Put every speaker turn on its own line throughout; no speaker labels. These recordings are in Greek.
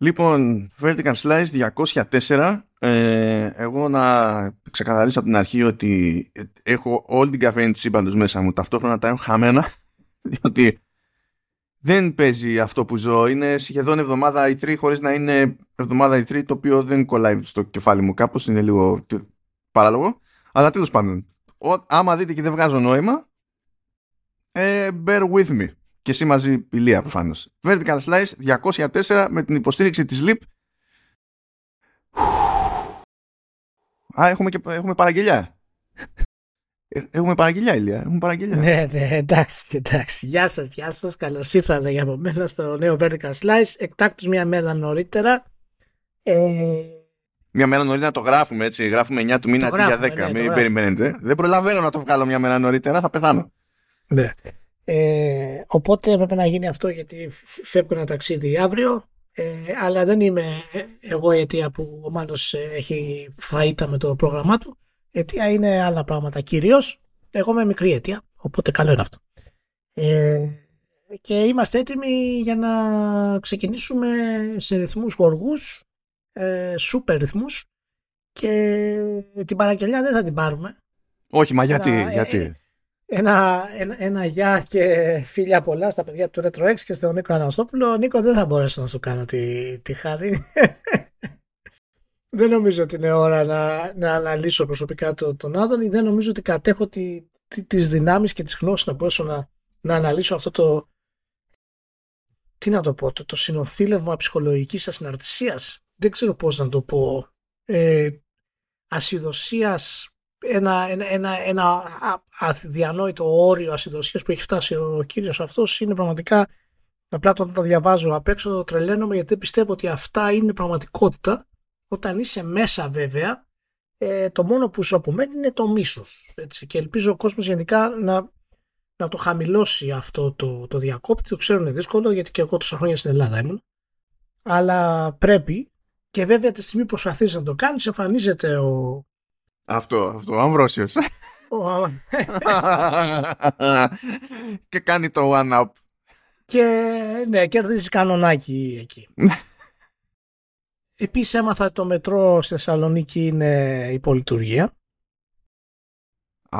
Λοιπόν, Vertical Slice 204. Ε, εγώ να ξεκαθαρίσω από την αρχή ότι έχω όλη την καφέινη του σύμπαντος μέσα μου. Ταυτόχρονα τα έχω χαμένα, διότι δεν παίζει αυτό που ζω. Είναι σχεδόν εβδομάδα η 3 χωρίς να είναι εβδομάδα η 3 το οποίο δεν κολλάει στο κεφάλι μου κάπως. Είναι λίγο παράλογο. Αλλά τέλος πάντων, άμα δείτε και δεν βγάζω νόημα, ε, bear with me. Και εσύ μαζί ηλία προφανώς. Vertical Slice 204 με την υποστήριξη της LIP. Α, έχουμε, και, έχουμε παραγγελιά. Ε, έχουμε παραγγελιά, Ηλία. Έχουμε παραγγελιά.
Ναι, ναι, εντάξει, εντάξει. Γεια σας, γεια σας. Καλώς ήρθατε για από μένα στο νέο Vertical Slice. Εκτάκτως μια μέρα νωρίτερα. Ε...
Μια μέρα νωρίτερα το γράφουμε έτσι. Γράφουμε 9 του μήνα αντί για 10. Ναι, Μην περιμένετε. Δεν προλαβαίνω να το βγάλω μια μέρα νωρίτερα, θα πεθάνω.
Ναι. Ε, οπότε έπρεπε να γίνει αυτό γιατί φεύγω ένα ταξίδι αύριο. Ε, αλλά δεν είμαι εγώ η αιτία που ο Μάνος έχει φαΐτα με το πρόγραμμά του. Αιτία είναι άλλα πράγματα κυρίως. Εγώ είμαι μικρή αιτία, οπότε καλό είναι αυτό. Ε, και είμαστε έτοιμοι για να ξεκινήσουμε σε ρυθμούς γοργούς, ε, σούπερ ρυθμούς και την παραγγελιά δεν θα την πάρουμε.
Όχι, μα γιατί, ε, γιατί;
Ένα, ένα, ένα γεια και φίλια πολλά στα παιδιά του Retro X και στον Νίκο Αναστόπουλο. Νίκο, δεν θα μπορέσω να σου κάνω τη, τη χάρη. δεν νομίζω ότι είναι ώρα να, να αναλύσω προσωπικά το, τον Άδωνη. Δεν νομίζω ότι κατέχω τη, τη, τις δυνάμεις και τις γνώσεις να μπορέσω να, να αναλύσω αυτό το τι να το πω, το, το συνοθήλευμα ψυχολογικής ασυναρτησίας. Δεν ξέρω πώς να το πω. Ε, ασυδοσίας ένα, ένα, ένα, ένα αδιανόητο όριο ασυδοσίας που έχει φτάσει ο κύριος αυτός είναι πραγματικά απλά όταν το διαβάζω απ' έξω τρελαίνομαι γιατί δεν πιστεύω ότι αυτά είναι πραγματικότητα. Όταν είσαι μέσα βέβαια ε, το μόνο που σου απομένει είναι το μίσος έτσι. και ελπίζω ο κόσμος γενικά να, να το χαμηλώσει αυτό το, το διακόπτη. Το ξέρω είναι δύσκολο γιατί και εγώ τόσα χρόνια στην Ελλάδα ήμουν. Αλλά πρέπει και βέβαια τη στιγμή που προσπαθείς να το κάνεις εμφανίζεται ο,
αυτό, αυτό, ο Αμβρόσιος. και κάνει το one up.
Και ναι, κερδίζει κανονάκι εκεί. Επίσης έμαθα το μετρό στη Θεσσαλονίκη είναι υπολειτουργία.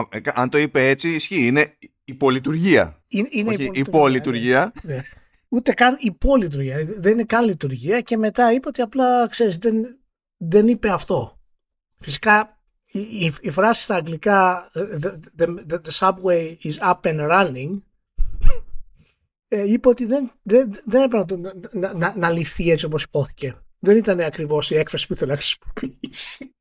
Ε, αν το είπε έτσι ισχύει, είναι υπολειτουργία.
Είναι, είναι
Όχι υπολειτουργία. Ναι.
ναι. Ούτε καν υπολειτουργία. Δεν είναι καν λειτουργία και μετά είπε ότι απλά ξέρεις δεν, δεν είπε αυτό. Φυσικά η, η, φράση στα αγγλικά the, the, the, subway is up and running ε, είπε ότι δεν, δεν, δεν έπρεπε να, να, να, να ληφθεί έτσι όπως υπόθηκε. Δεν ήταν ακριβώς η έκφραση που ήθελα να χρησιμοποιήσει.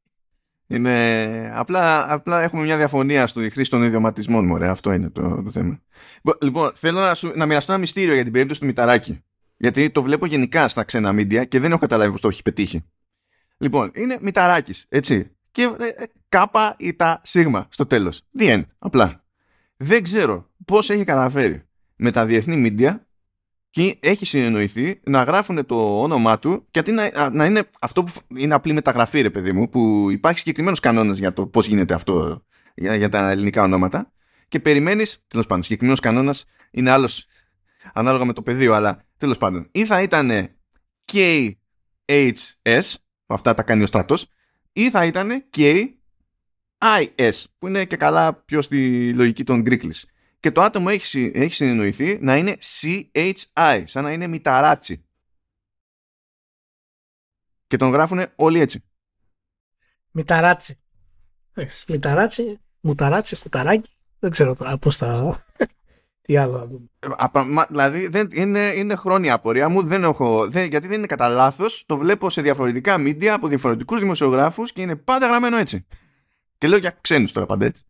Είναι... Απλά, απλά έχουμε μια διαφωνία στο χρήση των ιδιωματισμών μου. Αυτό είναι το, το θέμα. Λοιπόν, θέλω να, σου, να μοιραστώ ένα μυστήριο για την περίπτωση του Μηταράκη. Γιατί το βλέπω γενικά στα ξένα μίντια και δεν έχω καταλάβει πώ το έχει πετύχει. Λοιπόν, είναι Μηταράκης, έτσι και ε, ε, κάπα ή τα σίγμα στο τέλος. The end. Απλά. Δεν ξέρω πώς έχει καταφέρει με τα διεθνή μίντια και έχει συνεννοηθεί να γράφουν το όνομά του και αντί να, να είναι αυτό που είναι απλή μεταγραφή ρε παιδί μου που υπάρχει συγκεκριμένος κανόνας για το πώς γίνεται αυτό για, για τα ελληνικά ονόματα και περιμένεις, τέλος πάντων συγκεκριμένος κανόνας είναι άλλος ανάλογα με το πεδίο αλλά τέλος πάντων ή θα ήταν KHS αυτά τα κάνει ο στρατός ή θα ήταν K-I-S που είναι και καλά πιο στη λογική των Γκρίκλης και το άτομο έχει, έχει συνεννοηθεί να είναι C-H-I σαν να είναι μηταράτσι. Και τον γράφουν όλοι έτσι.
Μηταράτσι. Μηταράτσι, μουταράτσι, φουταράκι δεν ξέρω πώς θα τι άλλο να δούμε.
Ε, δηλαδή δεν, είναι, είναι χρόνια απορία μου, δεν έχω, δεν, γιατί δεν είναι κατά λάθος. Το βλέπω σε διαφορετικά μίντια από διαφορετικούς δημοσιογράφους και είναι πάντα γραμμένο έτσι. Και λέω για ξένους τώρα πάντα έτσι.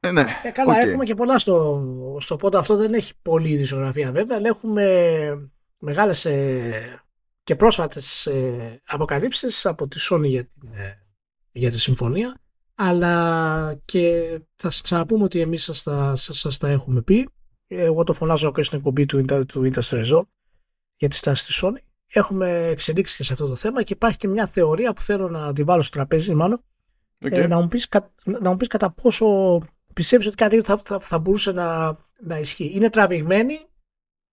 Ε, ναι. ε, καλά, okay. έχουμε και πολλά στο, στο πόντο. Αυτό δεν έχει πολλή ειδησιογραφία βέβαια, αλλά έχουμε μεγάλες ε, και πρόσφατες ε, αποκαλύψεις από τη Sony για, ε, για τη συμφωνία αλλά και θα σας ξαναπούμε ότι εμείς σας τα, σας, τα έχουμε πει. Εγώ το φωνάζω και στην εκπομπή του, του Industry Resort για τη στάση της Sony. Έχουμε εξελίξεις και σε αυτό το θέμα και υπάρχει και μια θεωρία που θέλω να τη βάλω στο τραπέζι μάλλον okay. ε, να, μου πεις, να μου πεις κατά πόσο πιστεύεις ότι κάτι θα, θα, θα μπορούσε να, να ισχύει. Είναι τραβηγμένη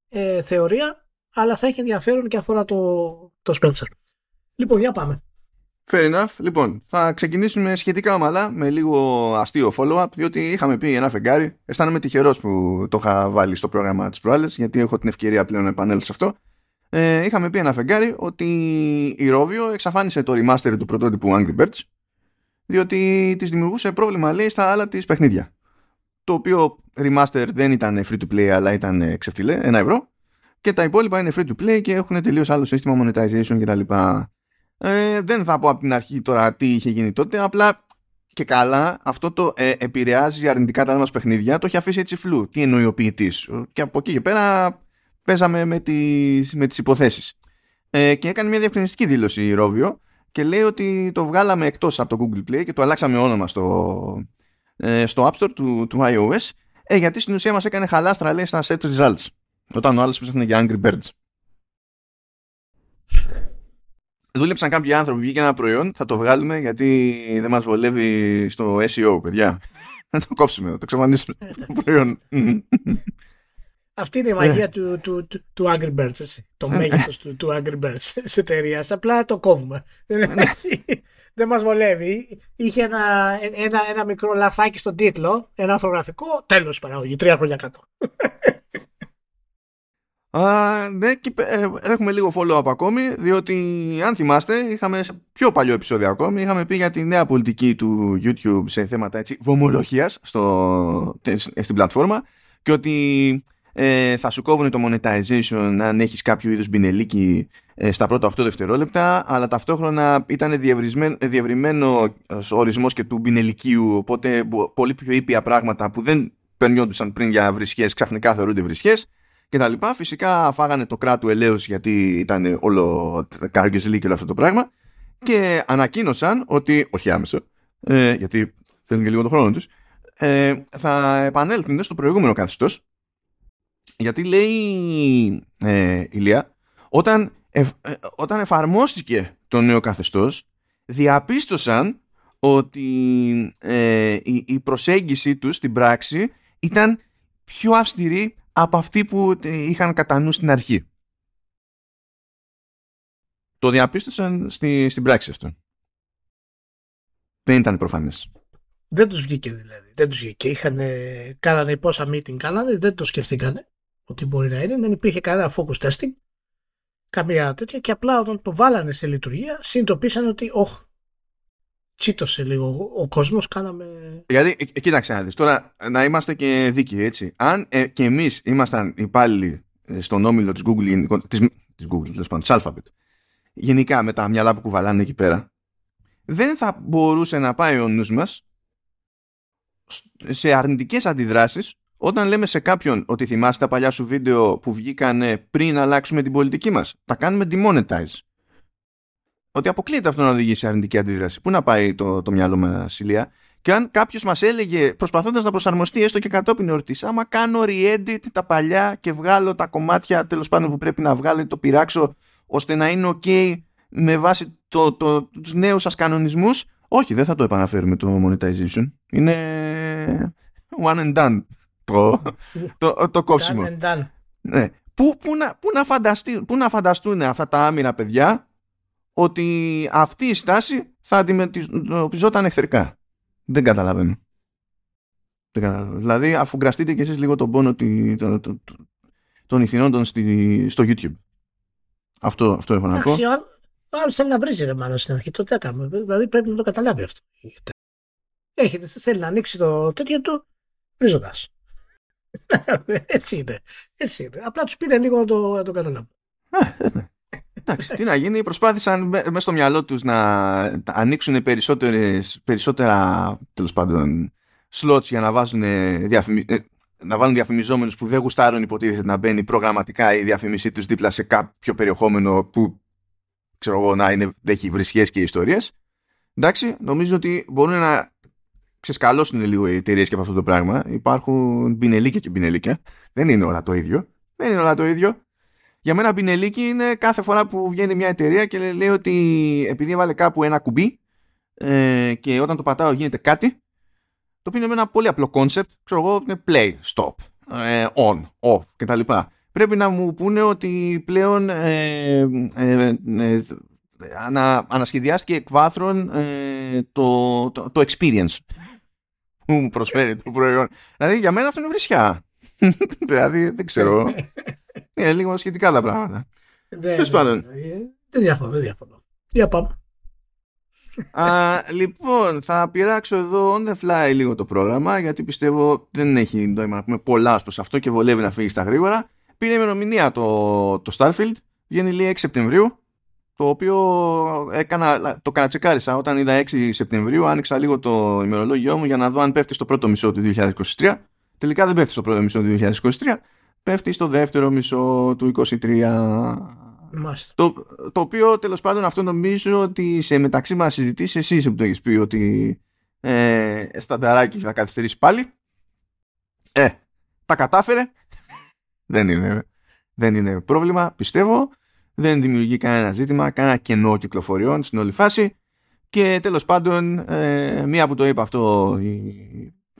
ε, θεωρία αλλά θα έχει ενδιαφέρον και αφορά το, το Spencer. Λοιπόν, για πάμε.
Fair enough. Λοιπόν, θα ξεκινήσουμε σχετικά ομαλά με λίγο αστείο follow-up, διότι είχαμε πει ένα φεγγάρι. Αισθάνομαι τυχερός που το είχα βάλει στο πρόγραμμα της προάλλες, γιατί έχω την ευκαιρία πλέον να επανέλθω σε αυτό. Ε, είχαμε πει ένα φεγγάρι ότι η Rovio εξαφάνισε το remaster του πρωτότυπου Angry Birds, διότι της δημιουργούσε πρόβλημα, λέει, στα άλλα της παιχνίδια. Το οποίο remaster δεν ήταν free to play, αλλά ήταν ξεφτιλέ, ένα ευρώ. Και τα υπόλοιπα είναι free to play και έχουν τελείως άλλο σύστημα monetization κτλ. Ε, δεν θα πω από την αρχή τώρα τι είχε γίνει τότε, απλά και καλά αυτό το ε, επηρεάζει αρνητικά τα άλλα μας παιχνίδια, το έχει αφήσει έτσι φλού. Τι εννοεί ο ποιητής; Και από εκεί και πέρα παίζαμε με τις, με τις υποθέσεις. Ε, και έκανε μια διευκρινιστική δήλωση η Rovio και λέει ότι το βγάλαμε εκτός από το Google Play και το αλλάξαμε όνομα στο, ε, στο App Store του, του iOS ε, γιατί στην ουσία μας έκανε χαλάστρα λέει στα set results όταν ο άλλος ψάχνει για Angry Birds δούλεψαν κάποιοι άνθρωποι, βγήκε ένα προϊόν, θα το βγάλουμε γιατί δεν μας βολεύει στο SEO, παιδιά. Να το κόψουμε, να το ξεμανίσουμε το προϊόν.
Αυτή είναι η μαγεία του, του, του, του Angry Birds, έτσι. το μέγεθος του, του Angry Birds της εταιρείας. Απλά το κόβουμε. δεν μας βολεύει. Είχε ένα, ένα, ένα μικρό λαθάκι στον τίτλο, ένα αρθρογραφικό, τέλος παραγωγή, τρία χρόνια κάτω.
Α, ναι, και, ε, έχουμε λίγο follow-up ακόμη, διότι αν θυμάστε, είχαμε σε πιο παλιό επεισόδιο ακόμη, είχαμε πει για τη νέα πολιτική του YouTube σε θέματα έτσι, βομολογίας στο, στην πλατφόρμα και ότι ε, θα σου κόβουν το monetization αν έχεις κάποιο είδους μπινελίκι ε, στα πρώτα 8 δευτερόλεπτα, αλλά ταυτόχρονα ήταν διευρυμένο ο ορισμός και του μπινελικίου, οπότε πολύ πιο ήπια πράγματα που δεν περνιόντουσαν πριν για βρισχές, ξαφνικά θεωρούνται βρισχές και τα λοιπά. Φυσικά φάγανε το κράτου ελέους γιατί ήταν όλο καργκεζλί και όλο αυτό το πράγμα και ανακοίνωσαν ότι, όχι άμεσο, ε, γιατί θέλουν και λίγο το χρόνο τους, ε, θα επανέλθουν στο προηγούμενο καθεστώς γιατί λέει ε, Ηλία, όταν, ε, όταν εφαρμόστηκε το νέο καθεστώς διαπίστωσαν ότι ε, η, η προσέγγιση τους στην πράξη ήταν πιο αυστηρή από αυτή που είχαν κατά νου στην αρχή. Το διαπίστωσαν στη, στην πράξη αυτό. Δεν ήταν προφανές.
Δεν τους βγήκε δηλαδή. Δεν τους βγήκε. Είχαν, κάνανε πόσα meeting κάνανε, δεν το σκεφτήκανε ότι μπορεί να είναι. Δεν υπήρχε κανένα focus testing. Καμία τέτοια και απλά όταν το βάλανε σε λειτουργία συνειδητοποίησαν ότι όχ, τσίτωσε λίγο ο κόσμος, κάναμε.
Γιατί, ε, κοίταξε να δεις. Τώρα να είμαστε και δίκαιοι, έτσι. Αν ε, και εμείς ήμασταν υπάλληλοι ε, στον όμιλο της Google, της, της Google, τέλος πάντων, της Alphabet, γενικά με τα μυαλά που κουβαλάνε εκεί πέρα, δεν θα μπορούσε να πάει ο νους μας σε αρνητικές αντιδράσεις όταν λέμε σε κάποιον ότι θυμάστε τα παλιά σου βίντεο που βγήκαν πριν αλλάξουμε την πολιτική μας. Τα κάνουμε demonetize ότι αποκλείεται αυτό να οδηγήσει σε αρνητική αντίδραση. Πού να πάει το, το μυαλό μας, Ηλία; Και αν κάποιος μας έλεγε, προσπαθώντας να προσαρμοστεί έστω και κατόπιν εορτής, άμα κάνω re-edit τα παλιά και βγάλω τα κομμάτια τέλος πάντων που πρέπει να βγάλω, το πειράξω ώστε να είναι OK με βάση το, το, τους νέους σας κανονισμούς όχι δεν θα το επαναφέρουμε το monetization είναι one and done το, το, το κόψιμο ναι. πού, πού, να, πού, να πού να φανταστούν αυτά τα άμυνα παιδιά ότι αυτή η στάση θα αντιμετωπιζόταν εχθρικά. Δεν καταλαβαίνω. Δεν καταλαβαίνω. Δηλαδή, αφού γκραστείτε κι εσείς λίγο τον πόνο των ηθινόντων στο YouTube. Αυτό, αυτό έχω να πω.
Ο άλλος θέλει να βρίζει ρε μάλλον στην αρχή. Το τι έκαμε. Δηλαδή πρέπει να το καταλάβει αυτό. Έχετε, θέλει να ανοίξει το τέτοιο του βρίζοντας. Έτσι είναι. Έτσι είναι. Απλά τους πήρε λίγο να το, να το καταλάβουν.
Ε, ναι. Εντάξει, τι να γίνει, προσπάθησαν μέσα στο μυαλό τους να ανοίξουν περισσότερες, περισσότερα τέλος πάντων slots για να βάζουν διαφημι... Ε, να βάλουν διαφημιζόμενους που δεν γουστάρουν υποτίθεται να μπαίνει προγραμματικά η διαφήμισή τους δίπλα σε κάποιο περιεχόμενο που ξέρω εγώ να είναι, έχει βρισχές και ιστορίες. Εντάξει, νομίζω ότι μπορούν να ξεσκαλώσουν λίγο οι εταιρείες και από αυτό το πράγμα. Υπάρχουν μπινελίκια και μπινελίκια. Δεν είναι όλα το ίδιο. Δεν είναι όλα το ίδιο. Για μένα πινελίκι είναι κάθε φορά που βγαίνει μια εταιρεία και λέει ότι επειδή έβαλε κάπου ένα κουμπί ε, και όταν το πατάω γίνεται κάτι, το οποίο είναι ένα πολύ απλό concept, ξέρω εγώ, είναι play, stop, ε, on, off κτλ. πρέπει να μου πούνε ότι πλέον ε, ε, ε ανα, ανασχεδιάστηκε εκ βάθρων το, το, το experience που μου προσφέρει το προϊόν. Δηλαδή για μένα αυτό είναι βρισιά. δηλαδή δεν ξέρω. είναι λίγο σχετικά τα πράγματα.
Τέλος πάντων. Δεν διαφωνώ, δεν διαφωνώ. Για πάμε.
Α, λοιπόν, θα πειράξω εδώ on the fly λίγο το πρόγραμμα γιατί πιστεύω δεν έχει νόημα να πούμε πολλά προς αυτό και βολεύει να φύγεις στα γρήγορα. Πήρε ημερομηνία το, το Starfield, βγαίνει λέει 6 Σεπτεμβρίου το οποίο έκανα, το κατατσεκάρισα όταν είδα 6 Σεπτεμβρίου άνοιξα λίγο το ημερολόγιό μου για να δω αν πέφτει στο πρώτο μισό του 2023 τελικά δεν πέφτει στο πρώτο μισό του 2023 πέφτει στο δεύτερο μισό του 2023 το, το οποίο τέλος πάντων αυτό νομίζω ότι σε μεταξύ μας συζητήσεις εσύ που το έχεις πει ότι ε, στανταράκι θα καθυστερήσει πάλι. Ε, τα κατάφερε. Δεν είναι, δεν είναι πρόβλημα πιστεύω. Δεν δημιουργεί κανένα ζήτημα κανένα κενό κυκλοφοριών στην όλη φάση. Και τέλος πάντων ε, μία που το είπε αυτό η,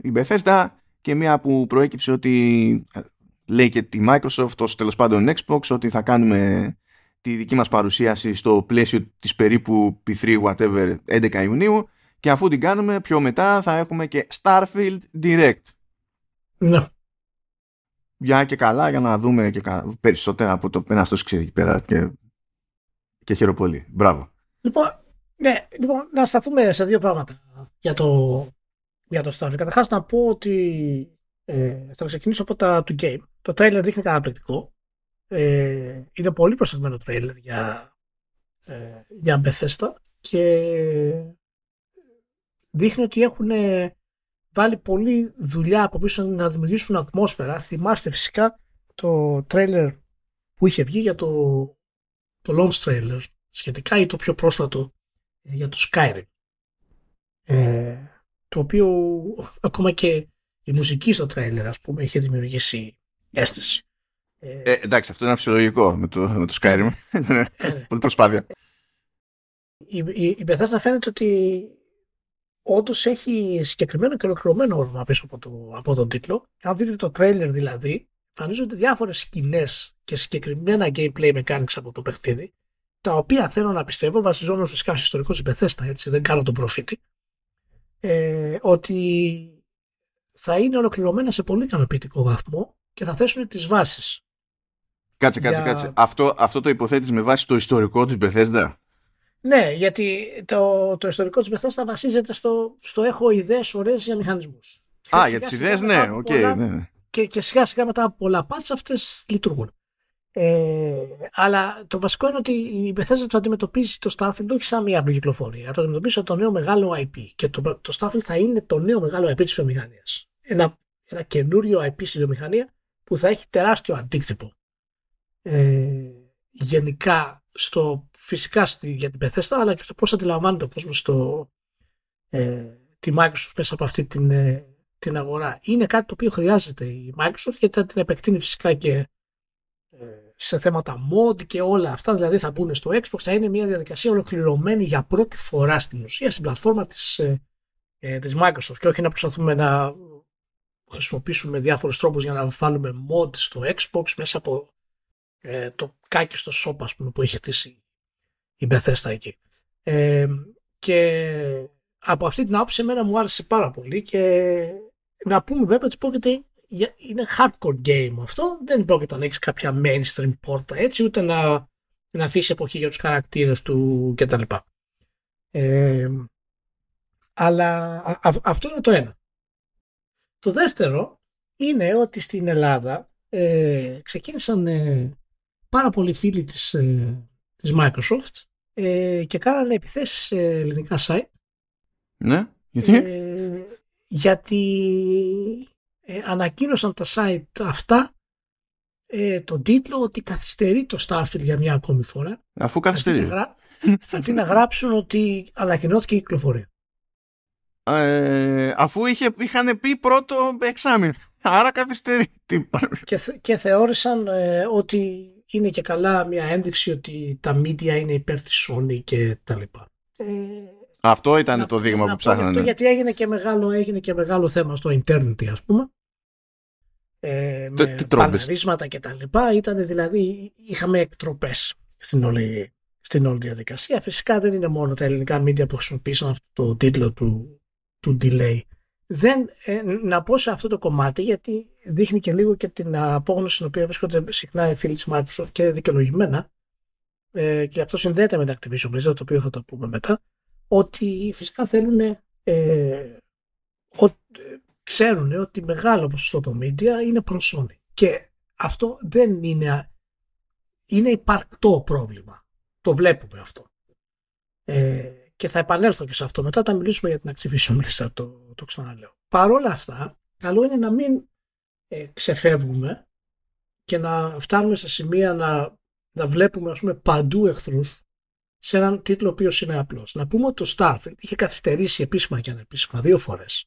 η Bethesda και μία που προέκυψε ότι ε, λέει και τη Microsoft ως τέλος πάντων Xbox ότι θα κάνουμε τη δική μας παρουσίαση στο πλαίσιο της περίπου P3 whatever 11 Ιουνίου και αφού την κάνουμε πιο μετά θα έχουμε και Starfield Direct.
Ναι.
Για και καλά για να δούμε και περισσότερα από το ένα στο ξέρει εκεί πέρα και, και χαίρομαι πολύ. Μπράβο.
Λοιπόν, ναι, λοιπόν, να σταθούμε σε δύο πράγματα για το, για το Starfield. Καταρχάς να πω ότι ε, θα ξεκινήσω από τα του game. Το trailer δείχνει καταπληκτικό. Ε, είναι πολύ προσεγμένο τρέιλερ για, ε, για Bethesda και δείχνει ότι έχουν βάλει πολλή δουλειά από πίσω να δημιουργήσουν ατμόσφαιρα. Θυμάστε φυσικά το τρέιλερ που είχε βγει για το, το launch trailer σχετικά ή το πιο πρόσφατο ε, για το Skyrim. Ε, το οποίο ακόμα και η μουσική στο τρέιλερ ας πούμε είχε δημιουργήσει αίσθηση.
Ε, εντάξει, αυτό είναι φυσιολογικό με το, με το Skyrim. Ε, Πολύ προσπάθεια.
Η, η, η Bethesda φαίνεται ότι όντως έχει συγκεκριμένο και ολοκληρωμένο όρομα πίσω από, το, από τον τίτλο. Αν δείτε το trailer δηλαδή, εμφανίζονται διάφορες σκηνές και συγκεκριμένα gameplay mechanics από το παιχνίδι, τα οποία θέλω να πιστεύω, βασιζόμενος φυσικά στο ιστορικό της Bethesda, έτσι δεν κάνω τον προφήτη, ε, ότι θα είναι ολοκληρωμένα σε πολύ ικανοποιητικό βαθμό και θα θέσουν τις βάσεις
Κάτσε, κάτσε, για... κάτσε. Αυτό, αυτό το υποθέτεις με βάση το ιστορικό της Bethesda;
Ναι, γιατί το, το ιστορικό της Bethesda βασίζεται στο, στο έχω ιδέες ωραίες για μηχανισμούς.
Α, για τις ιδέες, ναι, OK. Okay, ναι, ναι.
Και, και σιγά σιγά μετά από πολλά patch αυτές λειτουργούν. Ε, αλλά το βασικό είναι ότι η Bethesda το αντιμετωπίζει το Starfield όχι σαν μια απλή κυκλοφορία. Το αντιμετωπίζει σαν το νέο μεγάλο IP. Και το, το Starfield θα είναι το νέο μεγάλο IP της βιομηχανίας. Ένα, ένα καινούριο IP στη βιομηχανία που θα έχει τεράστιο αντίκτυπο ε, γενικά στο, φυσικά στη, για την Bethesda αλλά και στο πώς αντιλαμβάνεται ο κόσμος στο, ε, τη Microsoft μέσα από αυτή την, ε, την αγορά. Είναι κάτι το οποίο χρειάζεται η Microsoft γιατί θα την επεκτείνει φυσικά και ε, σε θέματα mod και όλα αυτά, δηλαδή θα μπουν στο Xbox, θα είναι μια διαδικασία ολοκληρωμένη για πρώτη φορά στην ουσία στην πλατφόρμα της, ε, ε της Microsoft και όχι να προσπαθούμε να χρησιμοποιήσουμε διάφορους τρόπους για να βάλουμε mod στο Xbox μέσα από ε, το κάκι στο σώπ ας πούμε, που έχει χτίσει η Bethesda εκεί. Ε, και από αυτή την άποψη εμένα μου άρεσε πάρα πολύ και να πούμε βέβαια ότι πρόκειται είναι hardcore game αυτό δεν πρόκειται να έχει κάποια mainstream πόρτα έτσι ούτε να, να αφήσει εποχή για τους χαρακτήρες του κτλ. Ε, αλλά αυτό είναι το ένα. Το δεύτερο είναι ότι στην Ελλάδα ε, ξεκίνησαν ε, πάρα πολλοί φίλοι της, ε, της Microsoft ε, και κάνανε επιθέσεις σε ελληνικά site.
Ναι, γιατί;
Ε, γιατί ε, ανακοίνωσαν τα site αυτά ε, τον τίτλο ότι καθυστερεί το Starfield για μια ακόμη φορά.
Αφού καθυστερεί.
Αντί να, αντί να γράψουν ότι ανακοινώθηκε η κυκλοφορία.
Ε, αφού είχε, είχαν πει πρώτο εξάμεινο. Άρα καθυστερεί.
Και, και θεώρησαν ε, ότι είναι και καλά μια ένδειξη ότι τα media είναι υπέρ της Sony και τα λοιπά. Ε,
αυτό ήταν το δείγμα που ψάχνανε. Αυτό
γιατί έγινε και, μεγάλο, έγινε και μεγάλο θέμα στο internet ας πούμε. ε, με παναρίσματα και τα λοιπά. Ήταν δηλαδή, είχαμε εκτροπές στην όλη, στην όλη διαδικασία. Φυσικά δεν είναι μόνο τα ελληνικά media που χρησιμοποίησαν αυτό το τίτλο του, του delay. Δεν, ε, να πω σε αυτό το κομμάτι γιατί δείχνει και λίγο και την απόγνωση στην οποία βρίσκονται συχνά οι φίλοι της Microsoft και δικαιολογημένα ε, και αυτό συνδέεται με την Activision Blizzard το οποίο θα το πούμε μετά ότι φυσικά θέλουν ε, ο, ξέρουν ότι μεγάλο ποσοστό των media είναι προς Sony. Και αυτό δεν είναι, είναι υπαρκτό πρόβλημα. Το βλέπουμε αυτό. Ε, και θα επανέλθω και σε αυτό μετά όταν μιλήσουμε για την Activision Blizzard, το, το ξαναλέω. Παρ' όλα αυτά, καλό είναι να μην ε, ξεφεύγουμε και να φτάνουμε σε σημεία να, να βλέπουμε ας πούμε, παντού εχθρούς σε έναν τίτλο ο οποίος είναι απλός. Να πούμε ότι το Starfield είχε καθυστερήσει επίσημα και ανεπίσημα δύο φορές.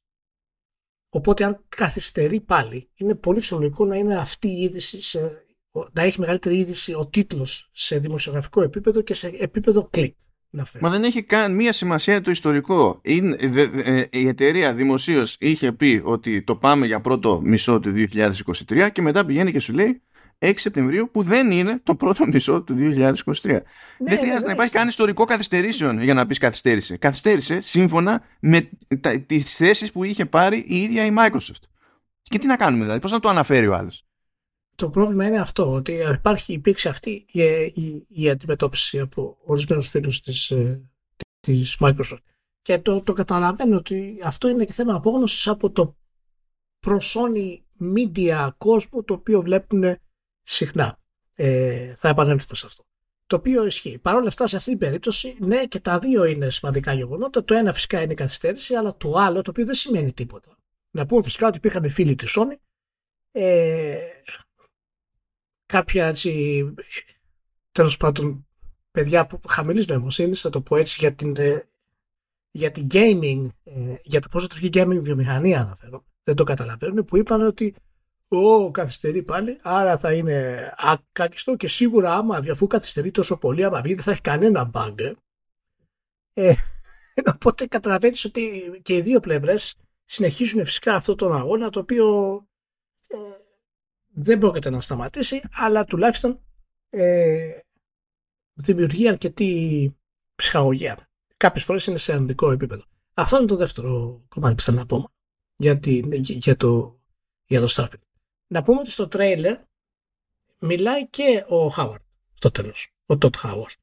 Οπότε, αν καθυστερεί πάλι, είναι πολύ φυσιολογικό να είναι αυτή η είδηση, σε, να έχει μεγαλύτερη είδηση ο τίτλος σε δημοσιογραφικό επίπεδο και σε επίπεδο κλικ.
Μα δεν έχει καν μία σημασία το ιστορικό. Είναι, ε, η εταιρεία δημοσίως είχε πει ότι το πάμε για πρώτο μισό του 2023 και μετά πηγαίνει και σου λέει 6 Σεπτεμβρίου που δεν είναι το πρώτο μισό του 2023. Ναι, δεν ναι, χρειάζεται να υπάρχει καν ιστορικό καθυστερήσεων για να πεις καθυστέρησε. Καθυστέρησε σύμφωνα με τις θέσεις που είχε πάρει η ίδια η Microsoft. Και τι να κάνουμε δηλαδή, πώς να το αναφέρει ο άλλος;
Το πρόβλημα είναι αυτό, ότι υπάρχει, υπήρξε αυτή η, η, η αντιμετώπιση από ορισμένους φίλους της ε, της Microsoft. Και το, το καταλαβαίνω ότι αυτό είναι και θέμα απόγνωσης από το προσώνει media κόσμο το οποίο βλέπουν συχνά. Ε, θα επανέλθουμε σε αυτό. Το οποίο ισχύει. Παρ' όλα αυτά, σε αυτή την περίπτωση, ναι, και τα δύο είναι σημαντικά γεγονότα. Το ένα φυσικά είναι η καθυστέρηση, αλλά το άλλο, το οποίο δεν σημαίνει τίποτα. Να πούμε φυσικά ότι υπήρχαν φίλοι της Sony, ε, κάποια έτσι, τέλος πάντων, παιδιά που χαμηλής νοημοσύνης, θα το πω έτσι, για την, ε, για την gaming, ε, για το πώς λειτουργεί η gaming βιομηχανία αναφέρω. Δεν το καταλαβαίνουν, που είπαν ότι Ω, καθυστερεί πάλι, άρα θα είναι ακάκιστο και σίγουρα άμα αφού καθυστερεί τόσο πολύ, άμα βγει δεν θα έχει κανένα bug. Ε, οπότε καταλαβαίνεις ότι και οι δύο πλευρές συνεχίζουν φυσικά αυτό τον αγώνα το οποίο ε, δεν πρόκειται να σταματήσει αλλά τουλάχιστον ε, δημιουργεί αρκετή ψυχαγωγία. Κάποιες φορές είναι σε αρνητικό επίπεδο. Αυτό είναι το δεύτερο κομμάτι που θέλω να πω για, για, το, για το Starfield να πούμε ότι στο τρέιλερ μιλάει και ο Χάουαρντ στο τέλος, ο Τότ Χάουαρντ.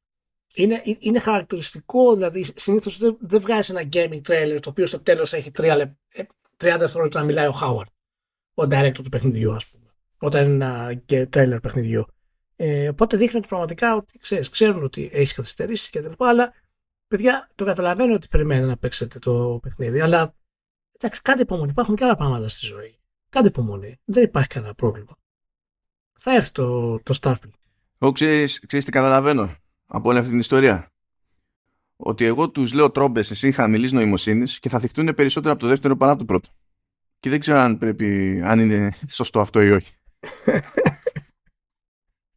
Είναι, είναι χαρακτηριστικό, δηλαδή συνήθως δεν, δεν βγάζει ένα gaming trailer το οποίο στο τέλος έχει 3, 30 ε, δευτερόλεπτα να μιλάει ο Χάουαρντ, ο director του παιχνιδιού, ας πούμε, όταν είναι ένα trailer παιχνιδιού. Ε, οπότε δείχνει ότι πραγματικά ότι ξέρεις, ξέρουν ότι έχεις καθυστερήσει και τα λοιπά, αλλά παιδιά το καταλαβαίνω ότι περιμένετε να παίξετε το παιχνίδι, αλλά εντάξει, κάντε υπομονή. Υπάρχουν και άλλα πράγματα στη ζωή. Κάντε υπομονή. Δεν υπάρχει κανένα πρόβλημα. Θα έρθει το, το Starfield.
Εγώ ξέρεις, ξέρεις τι καταλαβαίνω από όλη αυτή την ιστορία; Ότι εγώ τους λέω τρόμπες εσύ χαμηλής νοημοσύνης και θα θυχτούν περισσότερο από το δεύτερο παρά από το πρώτο. Και δεν ξέρω αν πρέπει, αν είναι σωστό αυτό ή όχι.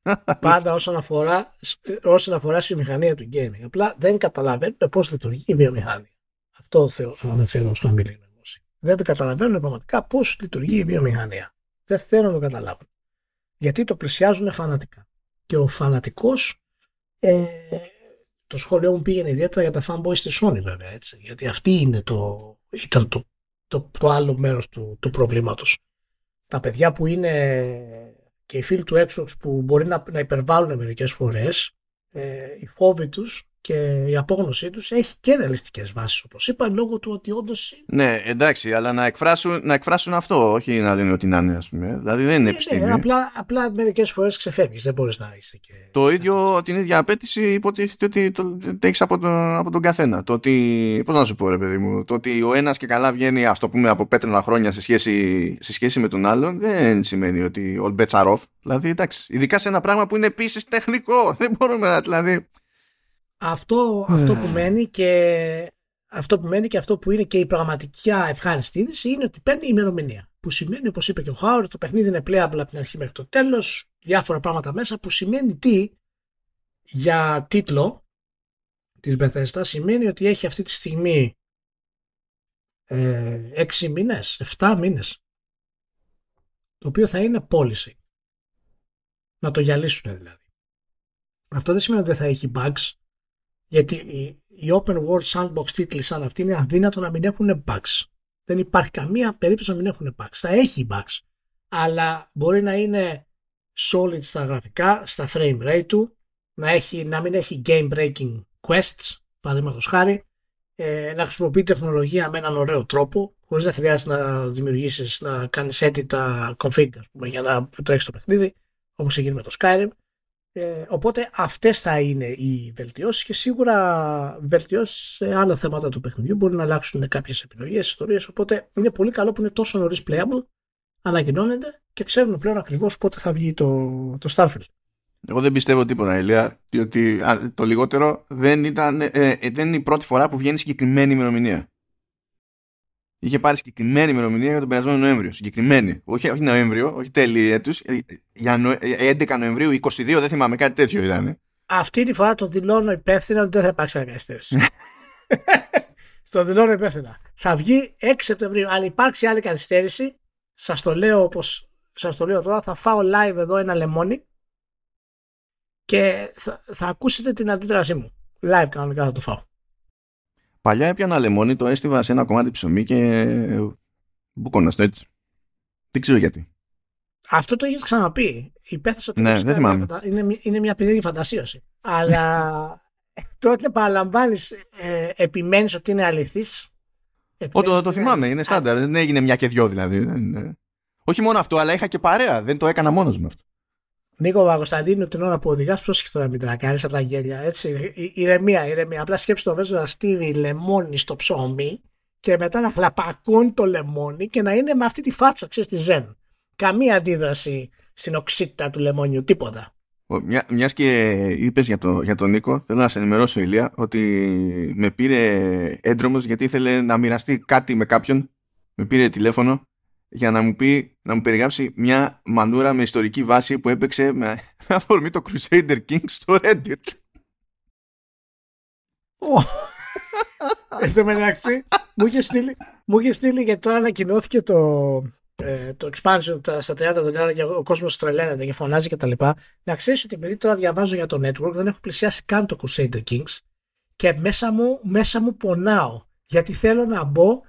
Πάντα όσον αφορά, όσον αφορά στη μηχανία του gaming. Απλά δεν καταλαβαίνουν πώς λειτουργεί η βιομηχανία. Αυτό θέλω να αναφέρω ως χαμηλή δεν το καταλαβαίνουν πραγματικά πώς λειτουργεί η βιομηχανία. Δεν θέλουν να το καταλάβουν. Γιατί το πλησιάζουν φανατικά. Και ο φανατικός. Ε, το σχόλιο μου πήγαινε ιδιαίτερα για τα fanboys της Sony βέβαια έτσι. Γιατί αυτή είναι το, ήταν το, το, το άλλο μέρος του, του προβλήματος. Τα παιδιά που είναι και οι φίλοι του Xbox που μπορεί να, να υπερβάλλουν μερικές φορές ε, οι φόβοι τους και η απόγνωσή τους έχει και ρεαλιστικές βάσεις, όπως είπα, λόγω του ότι όντως.
Ναι, εντάξει, αλλά να εκφράσουν, να εκφράσουν αυτό, όχι να λένε ότι να είναι, ας πούμε. Δηλαδή δεν είναι ναι, επιστήμη. Ναι,
απλά, απλά μερικές φορές ξεφεύγεις, δεν μπορείς να είσαι και.
Το ίδιο, την ίδια απέτηση υποτίθεται ότι το, το έχεις από, τον, από τον καθένα. Το ότι. Πώς να σου πω, ρε παιδί μου, το ότι ο ένας και καλά βγαίνει, ας το πούμε, από πέτρινα χρόνια σε σχέση, σε σχέση με τον άλλον, δεν σημαίνει ότι all bets are off. Δηλαδή, εντάξει, ειδικά σε ένα πράγμα που είναι επίσης τεχνικό. Δεν μπορούμε να. Δηλαδή,
αυτό, αυτό που μένει και αυτό που μένει και αυτό που είναι και η πραγματική ευχάριστη είδηση είναι ότι παίρνει ημερομηνία. Που σημαίνει, όπως είπε και ο Χάουρ, το παιχνίδι είναι πλέον από την αρχή μέχρι το τέλος, διάφορα πράγματα μέσα, που σημαίνει τι για τίτλο της Bethesda σημαίνει ότι έχει αυτή τη στιγμή ε, 6 μήνες, 7 μήνες το οποίο θα είναι policy. Να το γυαλίσουν δηλαδή. Αυτό δεν σημαίνει ότι δεν θα έχει bugs, γιατί οι open world sandbox τίτλοι σαν αυτή είναι αδύνατο να μην έχουν bugs. Δεν υπάρχει καμία περίπτωση να μην έχουν bugs. Θα έχει bugs. Αλλά μπορεί να είναι solid στα γραφικά, στα frame rate του, να, έχει, να μην έχει game breaking quests, παραδείγματος χάρη, ε, να χρησιμοποιεί τεχνολογία με έναν ωραίο τρόπο, χωρίς να χρειάζεται να δημιουργήσεις, να κάνεις edit config πούμε, για να τρέξεις το παιχνίδι, όπως έγινε με το Skyrim. Ε, οπότε αυτές θα είναι οι βελτιώσεις και σίγουρα βελτιώσεις σε άλλα θέματα του παιχνιδιού μπορεί να αλλάξουν κάποιες επιλογές, ιστορίες οπότε είναι πολύ καλό που είναι τόσο νωρίς playable ανακοινώνεται και ξέρουμε πλέον ακριβώς πότε θα βγει το, το Starfield.
Εγώ δεν πιστεύω τίποτα, Ηλία, διότι το λιγότερο δεν, ήταν, ε, ε, δεν είναι η πρώτη φορά που βγαίνει συγκεκριμένη ημερομηνία. Είχε πάρει συγκεκριμένη ημερομηνία για τον περασμένο Νοέμβριο. Συγκεκριμένη. Όχι, όχι Νοέμβριο, όχι τέλη έτους. Ε, για νο, 11 Νοεμβρίου, 22, δεν θυμάμαι, κάτι τέτοιο ήταν.
Αυτή τη φορά το δηλώνω υπεύθυνα ότι δεν θα υπάρξει καθυστέρηση. Στο δηλώνω υπεύθυνα. Θα βγει 6 Σεπτεμβρίου. Αν υπάρξει άλλη καθυστέρηση, σας το λέω όπως σας το λέω τώρα, θα φάω live εδώ ένα λεμόνι και θα, θα ακούσετε την αντίδρασή μου. Live κανονικά θα το φάω.
Παλιά έπιανα λεμόνι, το έστειβα σε ένα κομμάτι ψωμί και μπουκώνας το έτσι. Δεν ξέρω γιατί.
Αυτό το έχει ξαναπεί. Υπέθεσα ότι
ναι, δεν θυμάμαι.
Είναι, είναι μια περίεργη φαντασίωση. Αλλά τότε επαναλαμβάνει, ε, επιμένεις ότι είναι αληθής;
το, το θυμάμαι, είναι στάνταρ. Δεν έγινε μια και δυο δηλαδή. Όχι μόνο αυτό, αλλά είχα και παρέα. Δεν το έκανα μόνος με αυτό.
Νίκο Παπακοσταντίνου την ώρα που οδηγάς, πρόσεχε τώρα μην κάνει από τα γέλια. Έτσι. Ηρεμία, ηρεμία. Απλά σκέψει το βέζο να στείλει λεμόνι στο ψωμί και μετά να χλαπακούν το λεμόνι και να είναι με αυτή τη φάτσα, ξέρεις τη ζεν. Καμία αντίδραση στην οξύτητα του λεμόνιου, τίποτα.
Μιας και είπες για, το, για τον Νίκο, θέλω να σε ενημερώσω, Ηλία, ότι με πήρε έντρομος γιατί ήθελε να μοιραστεί κάτι με κάποιον. Με πήρε τηλέφωνο για να μου πει, να μου περιγράψει μια μανούρα με ιστορική βάση που έπαιξε με αφορμή το Crusader King στο Reddit.
Εν τω μεταξύ, μου είχε στείλει, μου είχε στείλει γιατί τώρα ανακοινώθηκε το, ε, το expansion στα 30 δολάρια και ο κόσμος τρελαίνεται και φωνάζει και τα λοιπά. Να ξέρεις ότι επειδή τώρα διαβάζω για το network, δεν έχω πλησιάσει καν το Crusader Kings και μέσα μου, μέσα μου πονάω. Γιατί θέλω να μπω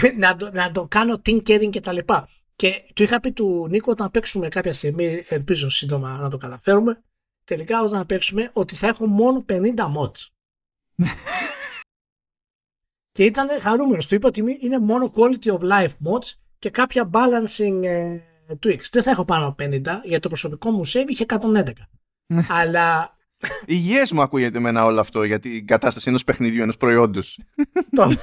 να, το, να το κάνω tinkering και τα λοιπά. Και του είχα πει του Νίκο όταν παίξουμε κάποια στιγμή, ελπίζω σύντομα να το καταφέρουμε, τελικά όταν παίξουμε ότι θα έχω μόνο 50 mods. και ήταν χαρούμενος. Του είπα ότι είναι μόνο quality of life mods και κάποια balancing ε, tweaks. Δεν θα έχω πάνω από 50, γιατί το προσωπικό μου save είχε 111. Αλλά
Υγιές μου ακούγεται εμένα όλο αυτό για την κατάσταση ενός παιχνιδιού, ενός προϊόντος.
το,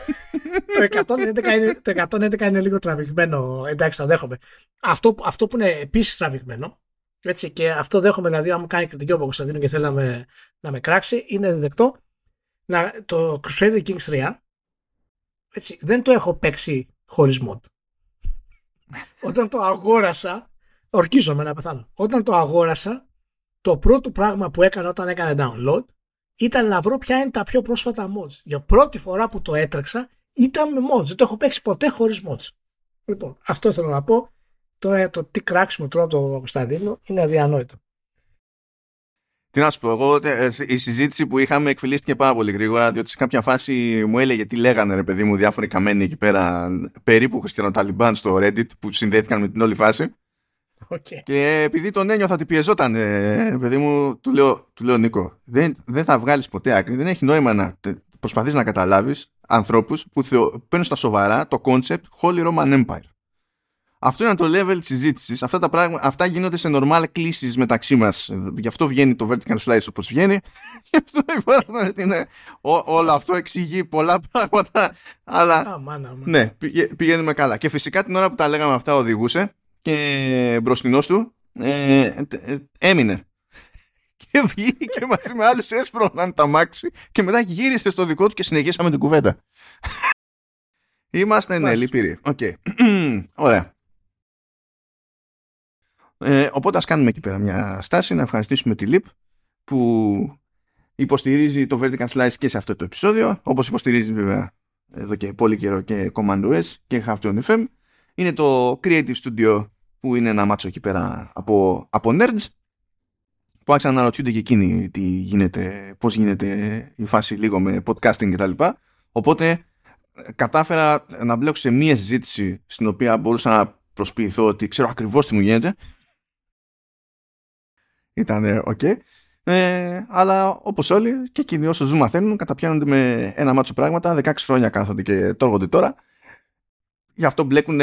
το, 111 είναι, το 111 είναι λίγο τραβηγμένο, εντάξει το δέχομαι. Αυτό, αυτό που είναι επίσης τραβηγμένο, έτσι, και αυτό δέχομαι δηλαδή αν μου κάνει κριτική ο Κωνσταντίνο και θέλει να με, να με κράξει, είναι δεκτό να, το Crusader Kings 3 έτσι, δεν το έχω παίξει χωρίς mod. Όταν το αγόρασα, ορκίζομαι να πεθάνω. Όταν το αγόρασα, το πρώτο πράγμα που έκανα όταν έκανε download ήταν να βρω ποια είναι τα πιο πρόσφατα mods. Για πρώτη φορά που το έτρεξα ήταν με mods. Δεν το έχω παίξει ποτέ χωρίς mods. Λοιπόν, αυτό θέλω να πω. Τώρα το τι κράξιμο τώρα το Κωνσταντίνο είναι αδιανόητο.
Τι να σου πω, εγώ ε, η συζήτηση που είχαμε εκφυλίστηκε πάρα πολύ γρήγορα, διότι σε κάποια φάση μου έλεγε τι λέγανε ρε παιδί μου διάφοροι καμένοι εκεί πέρα, περίπου χριστιανοταλιμπάν στο Reddit που συνδέθηκαν με την όλη φάση.
Okay.
Και επειδή τον ένιωθα ότι πιεζόταν, ε, παιδί μου, του λέω, του λέω Νίκο, δεν, δεν θα βγάλεις ποτέ άκρη. Δεν έχει νόημα να προσπαθείς να καταλάβεις ανθρώπους που θεω, παίρνουν στα σοβαρά το concept Holy Roman Empire. Αυτό είναι το level της συζήτησης. Αυτά, τα πράγματα, αυτά γίνονται σε normal κλήσεις μεταξύ μας. Γι' αυτό βγαίνει το vertical slice όπως βγαίνει. Γι' αυτό είναι, όλο αυτό εξηγεί πολλά πράγματα. Αλλά ναι, πηγαίνουμε καλά. Και φυσικά την ώρα που τα λέγαμε αυτά οδηγούσε και μπροστινός του ε, ε, έμεινε. Και βγήκε μαζί με άλλους έσπρωχναν το αμάξι και μετά γύρισε στο δικό του και συνεχίσαμε την κουβέντα. Είμαστε ναι, λυπηροί. Οκ. Ωραία. Ε, οπότε ας κάνουμε εκεί πέρα μια στάση να ευχαριστήσουμε τη LIP που υποστηρίζει το Vertical Slice και σε αυτό το επεισόδιο όπως υποστηρίζει βέβαια εδώ και πολύ καιρό και Command OS και Halftone FM είναι το Creative Studio που είναι ένα μάτσο εκεί πέρα από, από nerds που άρχισαν να ρωτιούνται και εκείνοι τι γίνεται, πώς γίνεται η φάση λίγο με podcasting κτλ. Οπότε κατάφερα να μπλέξω σε μία συζήτηση στην οποία μπορούσα να προσποιηθώ ότι ξέρω ακριβώς τι μου γίνεται. Ήταν οκ. Ε, αλλά όπως όλοι και εκείνοι όσο ζουν μαθαίνουν καταπιάνονται με ένα μάτσο πράγματα 16 χρόνια κάθονται και τρώγονται τώρα γι' αυτό μπλέκουν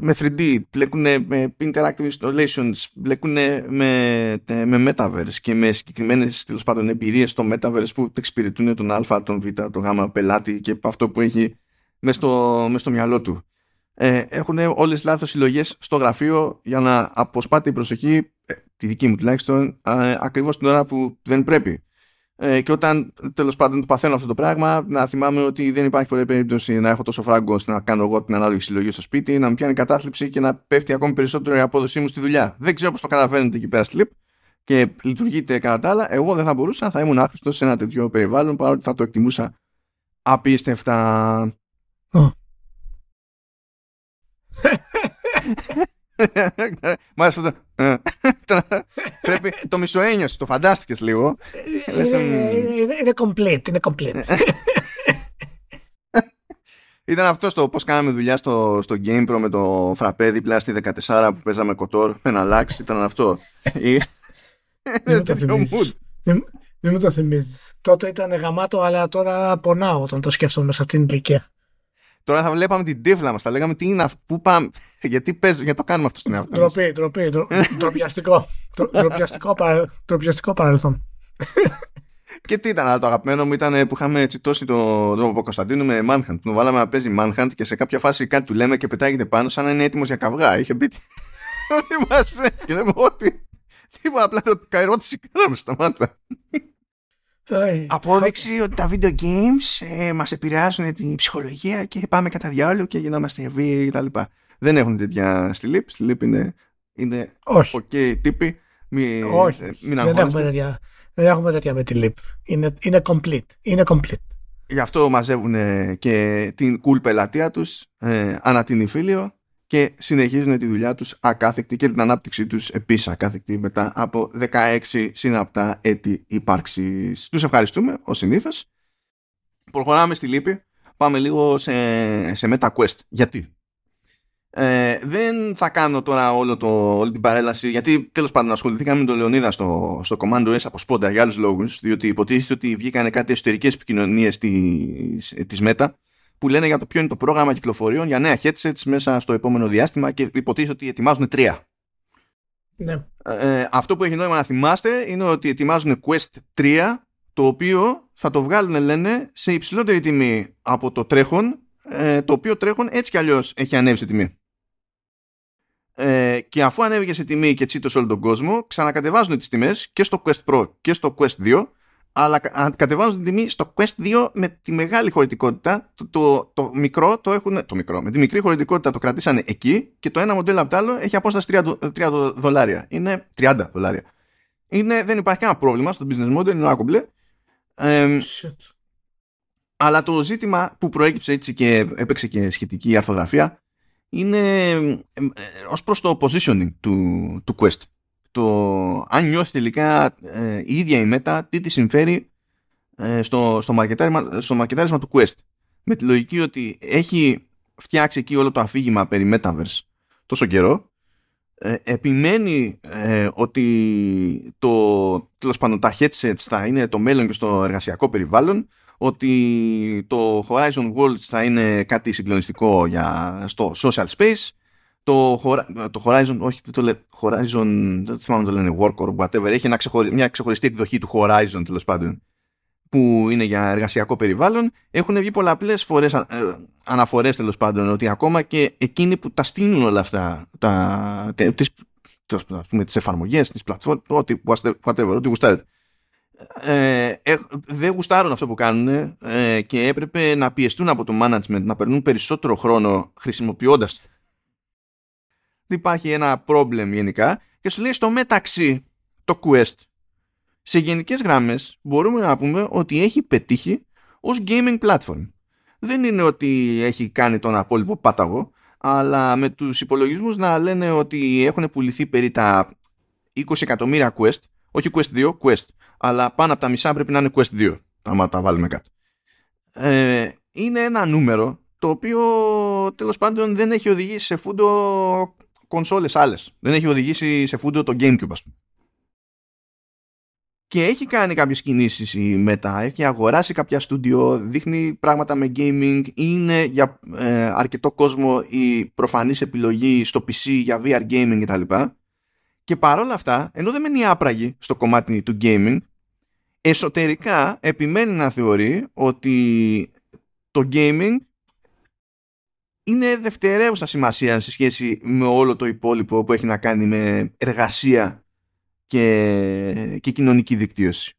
με 3D, μπλέκουν με interactive installations, μπλέκουν με, με metaverse και με συγκεκριμένες τέλος πάντων εμπειρίες στο metaverse που εξυπηρετούν τον Α, τον Β, τον Γ πελάτη και αυτό που έχει μέσα στο, στο μυαλό του. Ε, έχουν όλες λάθος συλλογές στο γραφείο για να αποσπάται η προσοχή, ε, τη δική μου τουλάχιστον, ε, ακριβώς την ώρα που δεν πρέπει. Ε, και όταν τέλος πάντων το παθαίνω αυτό το πράγμα, να θυμάμαι ότι δεν υπάρχει πολλή περίπτωση να έχω τόσο φράγκο να κάνω εγώ την ανάλογη συλλογή στο σπίτι, να μου πιάνει κατάθλιψη και να πέφτει ακόμη περισσότερο η απόδοσή μου στη δουλειά. Δεν ξέρω πώς το καταφέρνετε εκεί πέρα στη ΛΥΠ και λειτουργείτε κατά τα άλλα. Εγώ δεν θα μπορούσα, θα ήμουν άχρηστος σε ένα τέτοιο περιβάλλον, παρότι θα το εκτιμούσα απίστευτα. Μάλιστα το. Ε, πρέπει το μισοένιωσε, το φαντάστηκες λίγο.
Είναι complete, είναι complete.
Ήταν αυτό το πώς κάναμε δουλειά στο, στο GamePro με το φραπέ δίπλα στη 14 που παίζαμε κοτόρ. Ένα αλλάξει, ήταν αυτό.
Μην μου το θυμίζεις. Τότε ήταν γαμάτο, αλλά τώρα πονάω όταν το σκέφτομαι σε αυτήν την ηλικία.
Τώρα θα βλέπαμε την τύφλα μας. Θα λέγαμε τι είναι αυτό, πού πάμε. Γιατί παίζω, γιατί το κάνουμε αυτό στην εαυτό
Ντροπή, ντροπή. Ντροπιαστικό. Ντροπιαστικό παρελθόν.
Και τι ήταν, το αγαπημένο μου ήταν που είχαμε τσιτώσει τον το Κωνσταντίνο με Manhunt. Του βάλαμε να παίζει Manhunt και σε κάποια φάση κάτι του λέμε και πετάγεται πάνω σαν να είναι έτοιμος για καυγά. Είχε μπει. Θυμάσαι. Και λέμε ότι. Τίποτα, απλά ερώτηση κάναμε στα μάτια. Απόδειξη ότι τα video games ε, μας επηρεάζουν την ψυχολογία και πάμε κατά διάλογο και γινόμαστε βίαιοι κτλ. Δεν έχουν τέτοια στη Leap. Στη Leap είναι, είναι
Όχι.
ok τύποι. Μη,
Όχι. Ε, μην δεν, έχουμε τέτοια, δεν έχουμε τέτοια με τη Leap. Είναι, είναι complete. Είναι complete.
Γι' αυτό μαζεύουν και την cool πελατεία τους ε, ανά την Ιφίλιο και συνεχίζουν τη δουλειά τους ακάθεκτη και την ανάπτυξή τους επίσης ακάθεκτη μετά από 16 συναπτά έτη ύπαρξης. Τους ευχαριστούμε ως συνήθως. Προχωράμε στη λύπη. Πάμε λίγο σε, σε MetaQuest. Γιατί; Ε, δεν θα κάνω τώρα όλο το, όλη την παρέλαση γιατί τέλος πάντων ασχοληθήκαμε με τον Λεωνίδα στο, στο Commando S από σπόντα για άλλους λόγους διότι υποτίθεται ότι βγήκαν κάτι εσωτερικές επικοινωνίες της, της Meta που λένε για το ποιο είναι το πρόγραμμα κυκλοφοριών για νέα headsets μέσα στο επόμενο διάστημα και υποτίθεται ότι ετοιμάζουν τρία.
Ναι.
Ε, αυτό που έχει νόημα να θυμάστε είναι ότι ετοιμάζουν Quest 3 το οποίο θα το βγάλουν λένε σε υψηλότερη τιμή από το τρέχον ε, το οποίο τρέχον έτσι κι αλλιώς έχει ανέβει σε τιμή. Ε, και αφού ανέβηκε σε τιμή και τσίτωσε όλο τον κόσμο ξανακατεβάζουν τις τιμές και στο Quest Pro και στο Quest 2 αλλά κατεβάζουν την τιμή στο Quest 2 με τη μεγάλη χωρητικότητα. Το, το, το, μικρό το έχουν. Το μικρό. Με τη μικρή χωρητικότητα το κρατήσανε εκεί και το ένα μοντέλο από το άλλο έχει απόσταση 30, 30 δολάρια. Είναι 30 δολάρια. Είναι, δεν υπάρχει κανένα πρόβλημα στο business model, είναι άκομπλε. Ε, αλλά το ζήτημα που προέκυψε έτσι και έπαιξε και σχετική αρθογραφία είναι ε, ως προς το positioning του, του Quest το αν νιώθεις τελικά ε, η ίδια η Meta τι της συμφέρει ε, στο, στο, μαρκετάρισμα, στο μαρκετάρισμα του Quest. Με τη λογική ότι έχει φτιάξει εκεί όλο το αφήγημα περί Metaverse τόσο καιρό ε, επιμένει ε, ότι το, τέλος πάντων, τα headsets θα είναι το μέλλον και στο εργασιακό περιβάλλον ότι το Horizon Worlds θα είναι κάτι συγκλονιστικό για, στο social space το, το Horizon, όχι το λέει Horizon, δεν θυμάμαι το λένε Work or whatever, έχει ένα μια ξεχωριστή εκδοχή του Horizon τέλος πάντων που είναι για εργασιακό περιβάλλον. Έχουν βγει πολλαπλές φορές, ε, αναφορές τέλος πάντων ότι ακόμα και εκείνοι που τα στείλουν όλα αυτά, τα, τις, τις εφαρμογές, τις πλατφόρμες, ό,τι, whatever, ό,τι γουστάρετε. Ε, ε, δεν γουστάρουν αυτό που κάνουν ε, και έπρεπε να πιεστούν από το management να περνούν περισσότερο χρόνο χρησιμοποιώντας υπάρχει ένα πρόβλημα γενικά και σου λέει στο μεταξύ το Quest σε γενικές γράμμες μπορούμε να πούμε ότι έχει πετύχει ως gaming platform. Δεν είναι ότι έχει κάνει τον απόλυτο πάταγο αλλά με τους υπολογισμούς να λένε ότι έχουν πουληθεί περί τα 20 εκατομμύρια Quest, όχι Quest 2, Quest, αλλά πάνω από τα μισά πρέπει να είναι Quest 2, άμα τα βάλουμε κάτω. Ε, είναι ένα νούμερο το οποίο τέλος πάντων δεν έχει οδηγήσει σε φούντο κονσόλες άλλες. Δεν έχει οδηγήσει σε φούντο το Gamecube ας πούμε. Και έχει κάνει κάποιες κινήσεις η Meta, έχει αγοράσει κάποια στούντιο, δείχνει πράγματα με gaming, είναι για ε, αρκετό κόσμο η προφανής επιλογή στο PC για VR gaming κτλ. Και παρόλα αυτά, ενώ δεν μένει άπραγη στο κομμάτι του gaming, εσωτερικά επιμένει να θεωρεί ότι το gaming είναι δευτερεύουσα σημασία σε σχέση με όλο το υπόλοιπο που έχει να κάνει με εργασία και, και κοινωνική δικτύωση.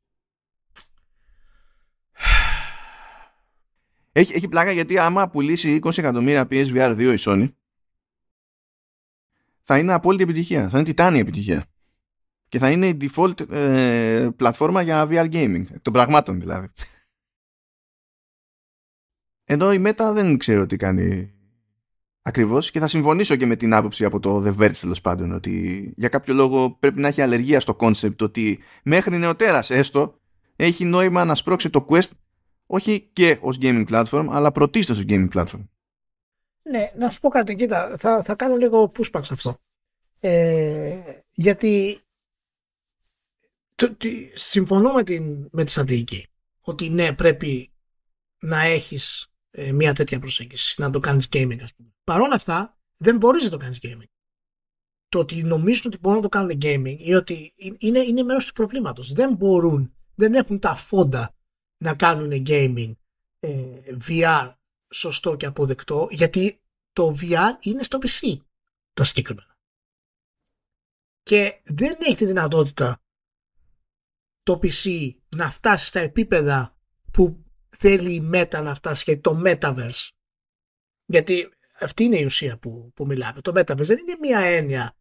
Έχει, έχει πλάκα γιατί άμα πουλήσει 20 εκατομμύρια PSVR 2 η Sony θα είναι απόλυτη επιτυχία. Θα είναι τιτάνια επιτυχία. Και θα είναι η default ε, πλατφόρμα για VR gaming. Των πραγμάτων δηλαδή. Ενώ η Meta δεν ξέρω τι κάνει Ακριβώς και θα συμφωνήσω και με την άποψη από το The Verge τέλος πάντων ότι για κάποιο λόγο πρέπει να έχει αλλεργία στο concept ότι μέχρι νεοτέρας έστω έχει νόημα να σπρώξει το Quest όχι και ως gaming platform αλλά πρωτίστως ως gaming platform.
Ναι, να σου πω κάτι, κοίτα, θα, θα κάνω λίγο pushback σε αυτό. Ε, γιατί το, το, συμφωνώ με, την, με τη στρατηγική ότι ναι πρέπει να έχεις ε, μια τέτοια προσέγγιση, να το κάνεις gaming ας πούμε. Παρ' όλα αυτά δεν μπορείς να το κάνεις gaming. Το ότι νομίζουν ότι μπορούν να το κάνουν gaming ή ότι είναι, είναι μέρος του προβλήματος. Δεν μπορούν, δεν έχουν τα φόντα να κάνουν gaming ε, VR σωστό και αποδεκτό γιατί το VR είναι στο PC το συγκεκριμένα. Και δεν έχει τη δυνατότητα το PC να φτάσει στα επίπεδα που θέλει η Meta να φτάσει και το Metaverse. Γιατί αυτή είναι η ουσία που, που μιλάμε. Το Metaverse δεν είναι μια έννοια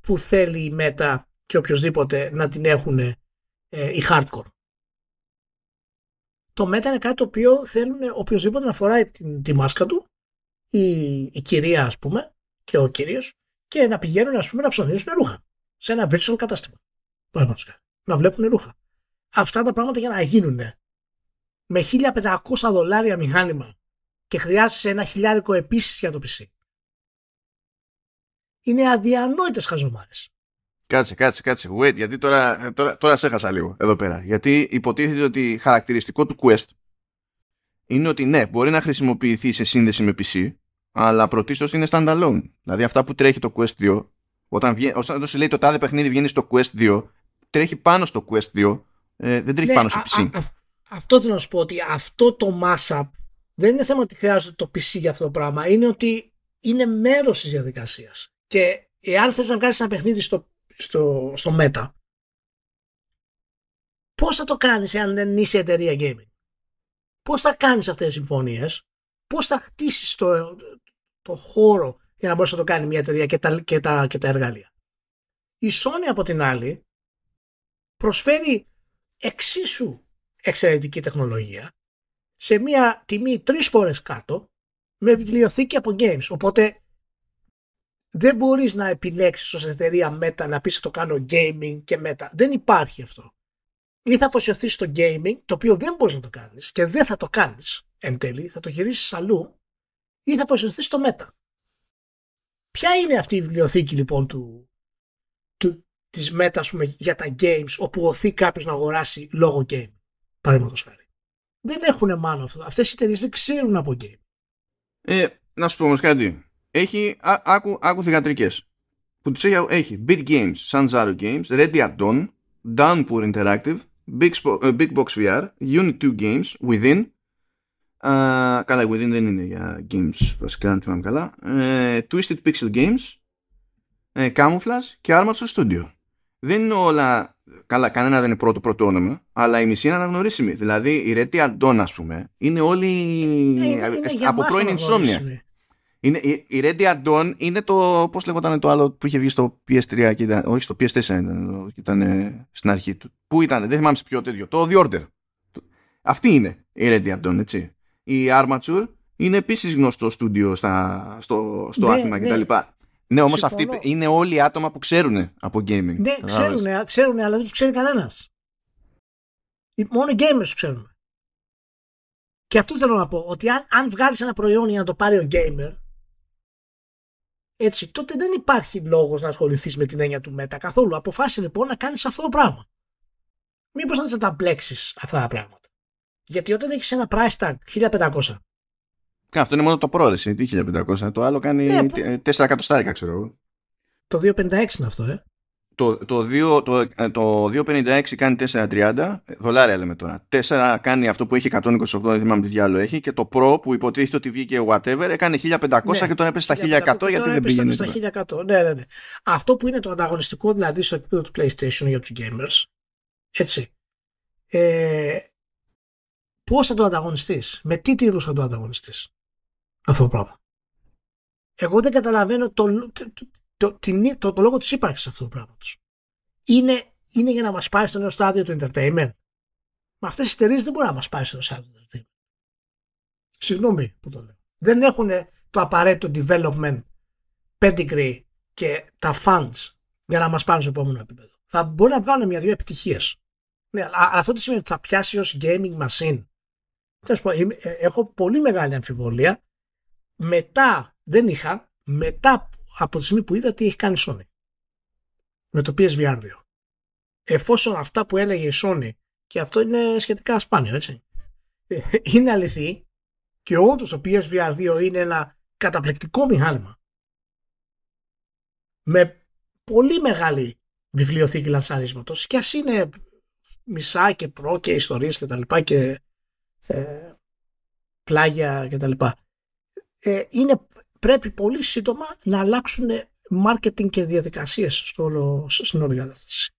που θέλει η Meta και οποιοδήποτε να την έχουν ε, οι hardcore. Το Meta είναι κάτι το οποίο θέλουν οποιοδήποτε να φοράει τη, τη μάσκα του η, η κυρία ας πούμε και ο κύριος και να πηγαίνουν ας πούμε να ψωνίζουν ρούχα σε ένα virtual κατάστημα. Να βλέπουν ρούχα. Αυτά τα πράγματα για να γίνουν με 1500 δολάρια μηχάνημα και χρειάζεσαι ένα χιλιάρικο επίσης για το PC. Είναι αδιανόητες χαζομάρες.
Κάτσε, κάτσε, κάτσε. Wait, γιατί τώρα, τώρα, τώρα σε έχασα λίγο εδώ πέρα. Γιατί υποτίθεται ότι χαρακτηριστικό του Quest είναι ότι ναι, μπορεί να χρησιμοποιηθεί σε σύνδεση με PC, αλλά πρωτίστως είναι standalone. Δηλαδή αυτά που τρέχει το Quest 2, όταν, βγαίνει, όταν σου λέει το τάδε παιχνίδι βγαίνει στο Quest 2, τρέχει πάνω στο Quest 2, ε, δεν τρέχει ναι, πάνω στο PC.
Α, αυτό θέλω να σου πω ότι αυτό το mashup δεν είναι θέμα ότι χρειάζεται το PC για αυτό το πράγμα. Είναι ότι είναι μέρος της διαδικασίας. Και εάν θες να βγάλει ένα παιχνίδι στο, στο, στο Meta, πώς θα το κάνεις εάν δεν είσαι εταιρεία gaming; Πώς θα κάνεις αυτές τις συμφωνίες, πώς θα χτίσεις το, το χώρο για να μπορέσει να το κάνει μια εταιρεία και τα, και τα, και τα εργαλεία; Η Sony από την άλλη προσφέρει εξίσου εξαιρετική τεχνολογία σε μια τιμή τρεις φορές κάτω με βιβλιοθήκη από games. Οπότε δεν μπορείς να επιλέξεις ως εταιρεία Meta να πεις το κάνω gaming και Meta. Δεν υπάρχει αυτό. Ή θα αφοσιωθείς στο gaming, το οποίο δεν μπορείς να το κάνεις και δεν θα το κάνεις εν τέλει, θα το γυρίσεις αλλού ή θα αφοσιωθείς στο Meta. Ποια είναι αυτή η βιβλιοθήκη λοιπόν του, του, της Meta πούμε, για τα games όπου οθεί κάποιος να αγοράσει λόγω game. Παραδείγματος χάρη. Δεν έχουν μάλλον αυτό. Αυτές οι εταιρείες δεν ξέρουν από game.
Ε, να σου πω όμως κάτι. Έχει, α, άκου, άκου θηγατρικές. Που τους έχει, έχει Big Games, Sanzaro Games, Ready at Dawn, Downpour Interactive, Big, uh, Big Box VR, Unit 2 Games, Within. Uh, καλά, Within δεν είναι για games βασικά, αν θυμάμαι καλά. Uh, Twisted Pixel Games, uh, Camouflage και Armature Studio. Δεν είναι όλα Καλά, κανένα δεν είναι πρώτο πρώτο όνομα, αλλά η μισή είναι αναγνωρίσιμη. Δηλαδή η Ρέτη Αντών, ας πούμε, είναι όλοι
είναι, είναι
από πρώην insomnia. Είναι, η, η Ready Αντών είναι το. Πώς λέγονταν το άλλο που είχε βγει στο PS3 και ήταν. Όχι, στο PS4 ήταν, ήταν στην αρχή του. Πού ήταν, δεν θυμάμαι σε ποιο τέτοιο. Το The Order. Αυτή είναι η Ready Αντών, έτσι. Η Armature είναι επίσης γνωστό στούντιο στα, στο, στο
Ναι,
άθλημα
ναι.
κτλ. Ναι, όμως αυτοί
Συμφωνώ.
είναι όλοι άτομα που ξέρουν από gaming.
Ναι,
Κατάλαβες.
ξέρουν, ξέρουν, αλλά δεν τους ξέρει κανένας. Μόνο οι gamers του ξέρουν. Και αυτό θέλω να πω, ότι αν, αν βγάλεις ένα προϊόν για να το πάρει ο gamer, έτσι, τότε δεν υπάρχει λόγος να ασχοληθείς με την έννοια του μέτα καθόλου. Αποφάσισε λοιπόν να κάνεις αυτό το πράγμα. Μήπως να τα μπλέξεις αυτά τα πράγματα. Γιατί όταν έχεις ένα price tag 1500,
Κα, Αυτό είναι μόνο το Pro, ρε, τι 1500. Το άλλο κάνει
Ναι, που-
4 εκατοστάρικα, ξέρω εγώ.
το 256 είναι αυτό, ε.
Το, το, 2, το, ε, το 256 κάνει 430 δολάρια λέμε τώρα. 4 κάνει αυτό που έχει 128, δεν θυμάμαι τι διάλογο έχει. Και το Pro που υποτίθεται ότι βγήκε whatever έκανε 1500
Ναι,
και τον έπεσε στα
1500
1100 γιατί
τώρα
δεν
έπεσε
πήγαινε.
στα
τώρα.
1100. Ναι, ναι, ναι. Αυτό που είναι το ανταγωνιστικό δηλαδή στο επίπεδο του PlayStation για τους gamers, έτσι, ε, πώς θα το ανταγωνιστείς, με τι τίτλους θα το ανταγωνιστείς αυτό το πράγμα. Εγώ δεν καταλαβαίνω το, το, το, την- το, το λόγο της ύπαρξης αυτού του πράγματος. Είναι, είναι για να μας πάει στο νέο στάδιο του entertainment. Με αυτές τις εταιρείες δεν μπορεί να μας πάει στο νέο στάδιο του entertainment. Συγγνώμη που το λέω. Δεν έχουν το απαραίτητο development pedigree και τα funds για να μας πάρουν στο επόμενο επίπεδο. Θα μπορεί να βγάλουν μια-δύο επιτυχίες. Ναι, αλλά αυτό τι σημαίνει ότι θα πιάσει ως gaming machine. Θα σου πω, είμαι- ε, έχω πολύ μεγάλη αμφιβολία. Μετά, δεν είχα, μετά από τη στιγμή που είδα τι έχει κάνει η Sony. Με το PSVR 2. Εφόσον αυτά που έλεγε η Sony, και αυτό είναι σχετικά σπάνιο, έτσι. ε, Είναι αληθή και όντως το PSVR 2 είναι ένα καταπληκτικό μηχάνημα με πολύ μεγάλη βιβλιοθήκη λανσαρίσματος και ας είναι μισά και προ και ιστορίες και τα λοιπά και ε, πλάγια και τα λοιπά. Ε, είναι, πρέπει πολύ σύντομα να αλλάξουν marketing και διαδικασίες στο όλο, στην όλη κατάσταση.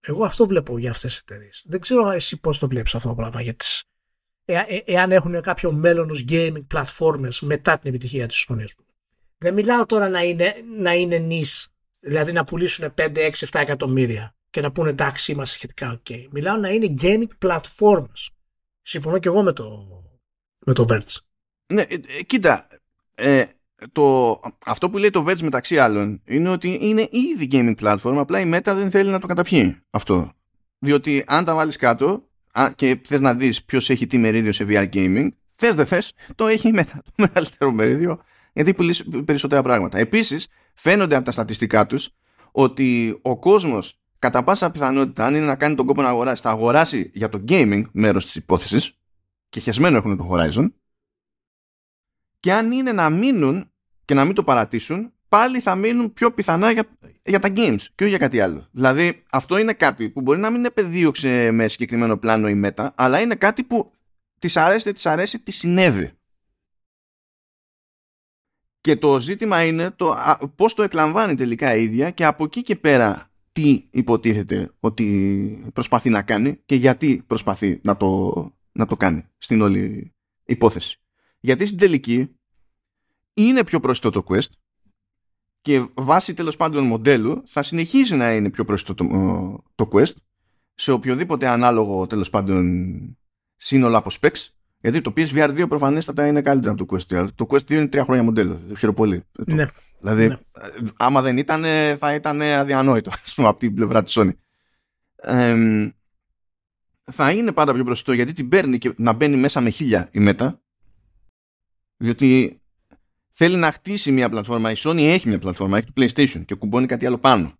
Εγώ αυτό βλέπω για αυτές τις εταιρείες. Δεν ξέρω εσύ πώς το βλέπεις αυτό το πράγμα για τις, ε, ε, εάν έχουν κάποιο μέλλον ως gaming platformers μετά την επιτυχία της Sony. ας πούμε. Δεν μιλάω τώρα να είναι, να είναι νης, δηλαδή να πουλήσουν 5, 6, 7 εκατομμύρια και να πούνε εντάξει είμαστε σχετικά ok. Μιλάω να είναι gaming platformers. Συμφωνώ και εγώ με το, με το Verge.
Ναι, ε, ε, κοίτα, ε, το, αυτό που λέει το Verge μεταξύ άλλων είναι ότι είναι ήδη gaming platform, απλά η Meta δεν θέλει να το καταπιεί αυτό. Διότι αν τα βάλεις κάτω α, και θες να δεις ποιος έχει τι μερίδιο σε VR gaming, θες δεν θες, το έχει η Meta, το μεγαλύτερο μερίδιο, γιατί πουλήσει περισσότερα πράγματα. Επίσης, φαίνονται από τα στατιστικά τους ότι ο κόσμος κατά πάσα πιθανότητα, αν είναι να κάνει τον κόπο να αγοράσει, θα αγοράσει για το gaming μέρος της υπόθεσης και χεσμένο έχουν το Horizon και αν είναι να μείνουν και να μην το παρατήσουν, πάλι θα μείνουν πιο πιθανά για, για τα games και όχι για κάτι άλλο. Δηλαδή, αυτό είναι κάτι που μπορεί να μην επεδίωξε με συγκεκριμένο πλάνο η Meta, αλλά είναι κάτι που της αρέσει, δεν της αρέσει, της συνέβη. Και το ζήτημα είναι το α, πώς το εκλαμβάνει τελικά η ίδια και από εκεί και πέρα τι υποτίθεται ότι προσπαθεί να κάνει και γιατί προσπαθεί να το, να το κάνει στην όλη υπόθεση. Γιατί στην τελική είναι πιο προσιτό το Quest και βάσει τέλος πάντων μοντέλου θα συνεχίσει να είναι πιο προσιτό το, το Quest σε οποιοδήποτε ανάλογο τέλος πάντων σύνολο από specs γιατί το PSVR 2 προφανέστατα είναι καλύτερο από το Quest 2. Το Quest 2 είναι τρία χρόνια μοντέλο. Χαίρομαι πολύ.
Ναι.
Δηλαδή,
Ναι.
άμα δεν ήταν, θα ήταν αδιανόητο ας πούμε, από την πλευρά της Sony. Ε, θα είναι πάντα πιο προσιτό γιατί την παίρνει και να μπαίνει μέσα με χίλια η Meta διότι θέλει να χτίσει μια πλατφόρμα. Η Sony έχει μια πλατφόρμα, έχει το PlayStation και κουμπώνει κάτι άλλο πάνω.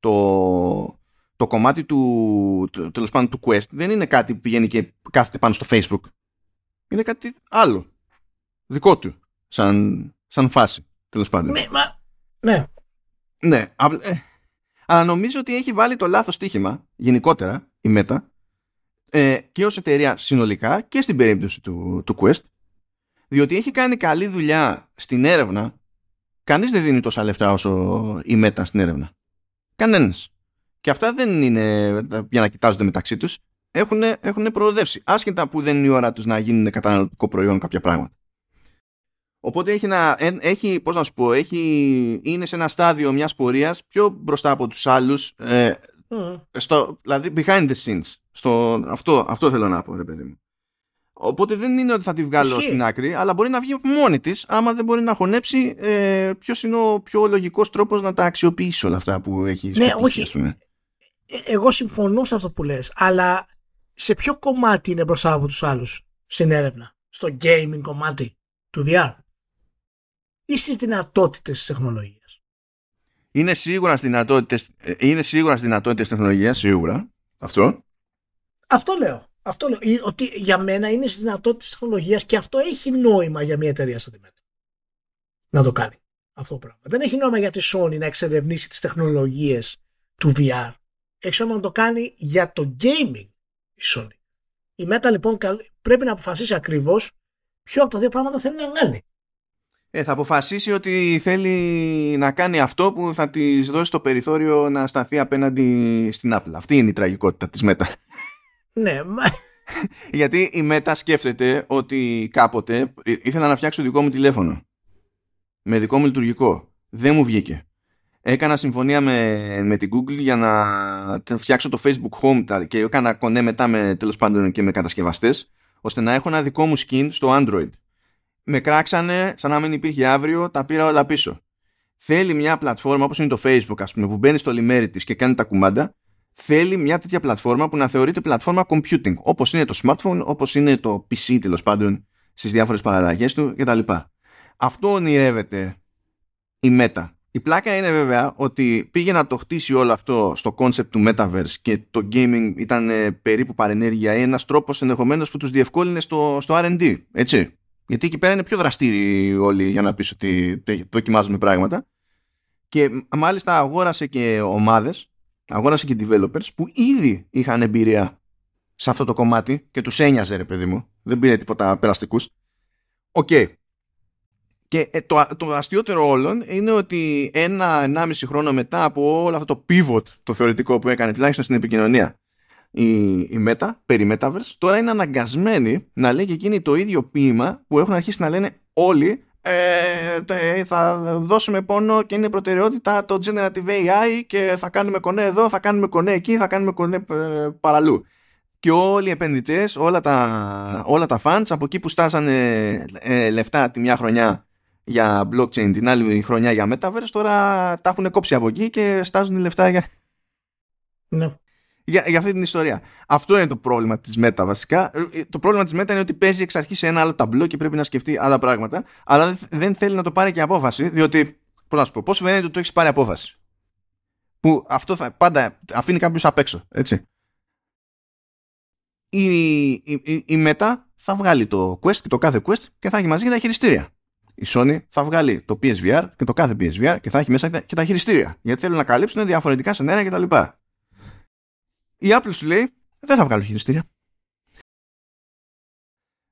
Το, το κομμάτι του, το, τέλος πάντων, του Quest δεν είναι κάτι που πηγαίνει και κάθεται πάνω στο Facebook. Είναι κάτι άλλο. Δικό του. Σαν, σαν φάση. Τέλος πάντων.
Ναι, μα, ναι.
Ναι. απλ- ε, Αλλά νομίζω ότι έχει βάλει το λάθος στοίχημα γενικότερα η Meta ε, και ως εταιρεία συνολικά και στην περίπτωση του, του Quest διότι έχει κάνει καλή δουλειά στην έρευνα κανείς δεν δίνει τόσα λεφτά όσο η Meta στην έρευνα. Κανένας. Και αυτά δεν είναι για να κοιτάζονται μεταξύ τους. Έχουν, έχουν προοδεύσει. Άσχετα που δεν είναι η ώρα τους να γίνουν καταναλωτικό προϊόν κάποια πράγματα. Οπότε έχει, να, ε, έχει πώς να σου πω, έχει, είναι σε ένα στάδιο μιας πορείας πιο μπροστά από τους άλλους, ε,
Μμ.
στο, δηλαδή behind the scenes. Στο, αυτό, αυτό θέλω να πω, ρε παιδί μου. Οπότε δεν είναι ότι θα τη βγάλω
Ισχύει.
στην άκρη, αλλά μπορεί να βγει από μόνη της, άμα δεν μπορεί να χωνέψει ε, ποιος είναι ο πιο λογικός τρόπος να τα αξιοποιήσει όλα αυτά που έχει
Ναι, όχι. Ε, εγώ συμφωνώ σε αυτό που λες, αλλά σε ποιο κομμάτι είναι μπροστά από τους άλλους στην έρευνα, στο gaming κομμάτι του VR ή στις δυνατότητες της τεχνολογίας;
Είναι σίγουρα στις δυνατότητες, ε, είναι σίγουρα στις δυνατότητες τεχνολογίας, σίγουρα, αυτό.
Αυτό λέω. Αυτό λέω. Ή Ότι για μένα είναι στις δυνατότητες της τεχνολογίας και αυτό έχει νόημα για μια εταιρεία σαν τη Meta. Να το κάνει αυτό το πράγμα. Δεν έχει νόημα για τη Sony να εξερευνήσει τις τεχνολογίες του VR. Έχει νόημα να το κάνει για το gaming η Sony. Η Meta λοιπόν καλ- πρέπει να αποφασίσει ακριβώς ποιο από τα δύο πράγματα θέλει να κάνει.
Ε, θα αποφασίσει ότι θέλει να κάνει αυτό που θα της δώσει το περιθώριο να σταθεί απέναντι στην Apple. Αυτή είναι η τραγικότητα της Meta.
Ναι, μα-
Γιατί η Meta σκέφτεται ότι κάποτε ε, ήθελα να φτιάξω δικό μου τηλέφωνο. Με δικό μου λειτουργικό. Δεν μου βγήκε. Έκανα συμφωνία με, με την Google για να φτιάξω το Facebook Home τα- και έκανα κονέ μετά με τέλος πάντων και με κατασκευαστές ώστε να έχω ένα δικό μου skin στο Android. Με κράξανε σαν να μην υπήρχε αύριο, τα πήρα όλα πίσω. Θέλει μια πλατφόρμα όπως είναι το Facebook ας πούμε που μπαίνει στο λιμέρι της και κάνει τα κουμάντα θέλει μια τέτοια πλατφόρμα που να θεωρείται πλατφόρμα computing όπως είναι το smartphone, όπως είναι το PC τέλος πάντων στις διάφορες παραλλαγές του κτλ. Αυτό ονειρεύεται η Meta. Η πλάκα είναι βέβαια ότι πήγε να το χτίσει όλο αυτό στο concept του Metaverse και το gaming ήταν ε, περίπου παρενέργεια ή ένας τρόπος ενδεχομένως που τους διευκόλυνε στο, στο R&D, έτσι. Γιατί εκεί πέρα είναι πιο δραστήριοι όλοι για να πεις ότι τε- δοκιμάζουμε πράγματα. Και μάλιστα αγόρασε και ομάδες αγόρασε και developers που ήδη είχαν εμπειρία σε αυτό το κομμάτι και τους ένοιαζε ρε παιδί μου. Δεν πήρε τίποτα περαστικούς. Οκ. Και ε, το, το αστείωτερο όλων είναι ότι ένα-ενάμιση χρόνο μετά από όλο αυτό το pivot το θεωρητικό που έκανε τουλάχιστον στην επικοινωνία η, η Meta, περί Metaverse, τώρα είναι αναγκασμένη να λέει και εκείνη το ίδιο ποίημα που έχουν αρχίσει να λένε όλοι ε, τε- θα δώσουμε πόνο και είναι προτεραιότητα το Generative AI και θα κάνουμε κονέ εδώ, θα κάνουμε κονέ εκεί, θα κάνουμε κονέ ε, παραλού. Και όλοι οι επενδυτές, όλα τα, όλα τα fans από εκεί που στάζανε ε, λεφτά τη μια χρονιά για blockchain, την άλλη χρονιά για metaverse, τώρα τα έχουν κόψει από εκεί και στάζουν λεφτά για,
ναι.
Για, για αυτή την ιστορία. Αυτό είναι το πρόβλημα της Meta βασικά. Ε, Το πρόβλημα της Meta είναι ότι παίζει εξ αρχής σε ένα άλλο ταμπλό και πρέπει να σκεφτεί άλλα πράγματα, αλλά δεν- δεν θέλει να το πάρει και απόφαση, διότι, πώς να σου πω, πώς σου φαίνεται ότι το έχεις πάρει απόφαση. Που αυτό θα πάντα αφήνει κάποιους απ' έξω, έτσι. Η, η, η, η Meta θα βγάλει το Quest και το κάθε Quest και θα έχει μαζί και τα χειριστήρια. Η Sony θα βγάλει το PSVR και το κάθε PSVR και θα έχει μέσα και τα- και τα χειριστήρια. Γιατί θέλουν να καλύψουν διαφορετικά σενάρια κτλ. Η Apple σου λέει δεν θα βγάλω χειριστήρια.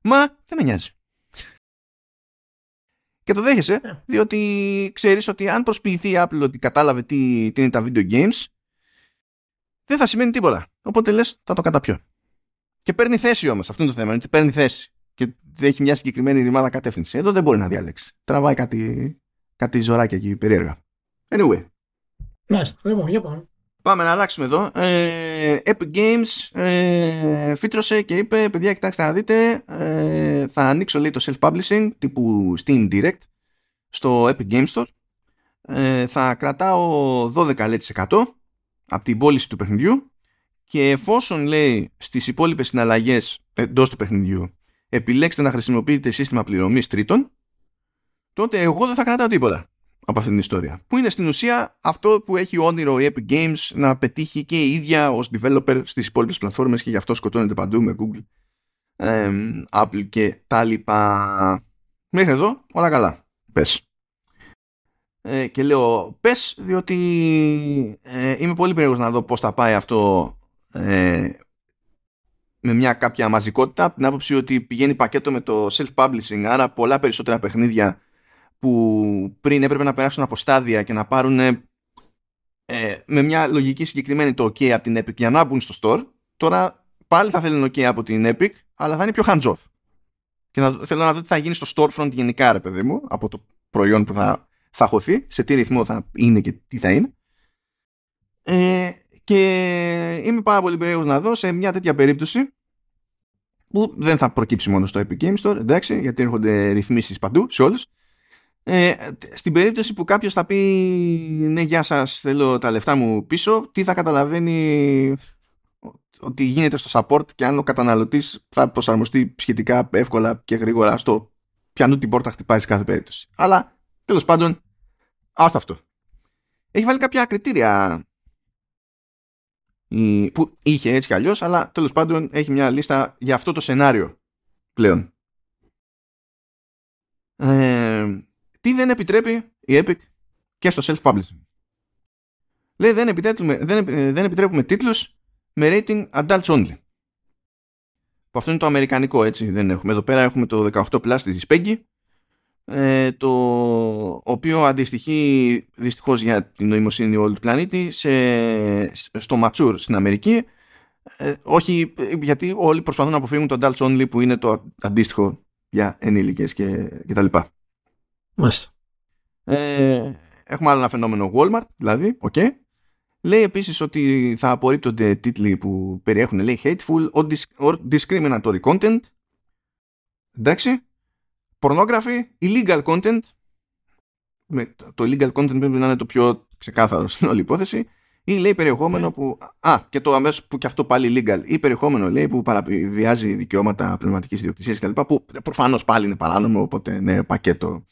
Μα δεν με νοιάζει. Και το δέχεσαι,
Ναι.
διότι ξέρεις ότι αν προσποιηθεί η Apple ότι κατάλαβε τι, τι είναι τα video games, δεν θα σημαίνει τίποτα. Οπότε λες, θα το καταπιώ. Και παίρνει θέση όμως, αυτό είναι το θέμα, είναι ότι παίρνει θέση. Και δεν έχει μια συγκεκριμένη ρημάδα κατεύθυνση. Εδώ δεν μπορεί να διαλέξει. Τραβάει κάτι, κάτι ζωράκια εκεί περίεργα. Anyway,
Μάλιστα. Λοιπόν, για πάμε.
Πάμε να αλλάξουμε εδώ. Ε, Epic Games ε, φύτρωσε και είπε παιδιά κοιτάξτε να δείτε ε, θα ανοίξω λέει το self-publishing τύπου Steam Direct στο Epic Games Store ε, θα κρατάω 12% λέει, της 100 από την πώληση του παιχνιδιού και εφόσον λέει στις υπόλοιπες συναλλαγές εντός του παιχνιδιού επιλέξετε να χρησιμοποιείτε σύστημα πληρωμής τρίτων τότε εγώ δεν θα κρατάω τίποτα από αυτήν την ιστορία. Που είναι στην ουσία αυτό που έχει όνειρο η Epic Games να πετύχει και η ίδια ως developer στις υπόλοιπες πλατφόρμες και γι' αυτό σκοτώνεται παντού με Google, εμ, Apple και τα λοιπά. Μέχρι εδώ όλα καλά. Πες. Ε, και λέω πες διότι ε, είμαι πολύ περίεργος να δω πώς θα πάει αυτό ε, με μια κάποια μαζικότητα από την άποψη ότι πηγαίνει πακέτο με το self-publishing άρα πολλά περισσότερα παιχνίδια που πριν έπρεπε να περάσουν από στάδια και να πάρουν ε, με μια λογική συγκεκριμένη το OK από την Epic για να μπουν στο store τώρα πάλι θα θέλουν OK από την Epic αλλά θα είναι πιο hands off και θα, θέλω να δω τι θα γίνει στο storefront γενικά ρε παιδί μου από το προϊόν που θα, θα χωθεί σε τι ρυθμό θα είναι και τι θα είναι ε, και είμαι πάρα πολύ περίεργος να δω σε μια τέτοια περίπτωση που δεν θα προκύψει μόνο στο Epic Games Store, εντάξει, γιατί έρχονται ρυθμίσεις παντού, σε όλους. Ε, στην περίπτωση που κάποιος θα πει ναι γεια σας θέλω τα λεφτά μου πίσω τι θα καταλαβαίνει ότι γίνεται στο support και αν ο καταναλωτής θα προσαρμοστεί σχετικά εύκολα και γρήγορα στο πιανού την πόρτα χτυπάει σε κάθε περίπτωση. Αλλά τέλος πάντων άστο αυτό. Έχει βάλει κάποια κριτήρια που είχε έτσι κι αλλιώς αλλά τέλος πάντων έχει μια λίστα για αυτό το σενάριο πλέον. Ε, τι δεν επιτρέπει η Epic και στο self-publishing. Λέει δεν επιτρέπουμε, δεν, δεν επιτρέπουμε τίτλους με rating adults only. Που αυτό είναι το αμερικανικό έτσι δεν έχουμε. Εδώ πέρα έχουμε το 18 plus της Peggy ε, το οποίο αντιστοιχεί δυστυχώς για την νοημοσύνη όλου του πλανήτη σε, στο mature στην Αμερική ε, όχι γιατί όλοι προσπαθούν να αποφύγουν το adults only που είναι το αντίστοιχο για ενήλικες και, και τα λοιπά.
Μάλιστα.
Ε, έχουμε άλλο ένα φαινόμενο Walmart, δηλαδή, OK. Okay. Λέει επίσης ότι θα απορρίπτονται τίτλοι που περιέχουν, λέει, hateful or discriminatory content. Εντάξει. Pornography, illegal content. Το illegal content πρέπει να είναι το πιο ξεκάθαρο στην όλη υπόθεση. Ή λέει περιεχόμενο ναι. που. Α, και το αμέσως που και αυτό πάλι legal. Ή περιεχόμενο λέει που παραβιάζει δικαιώματα πνευματικής ιδιοκτησίας κτλ. Που προφανώς πάλι είναι παράνομο, οπότε ναι, πακέτο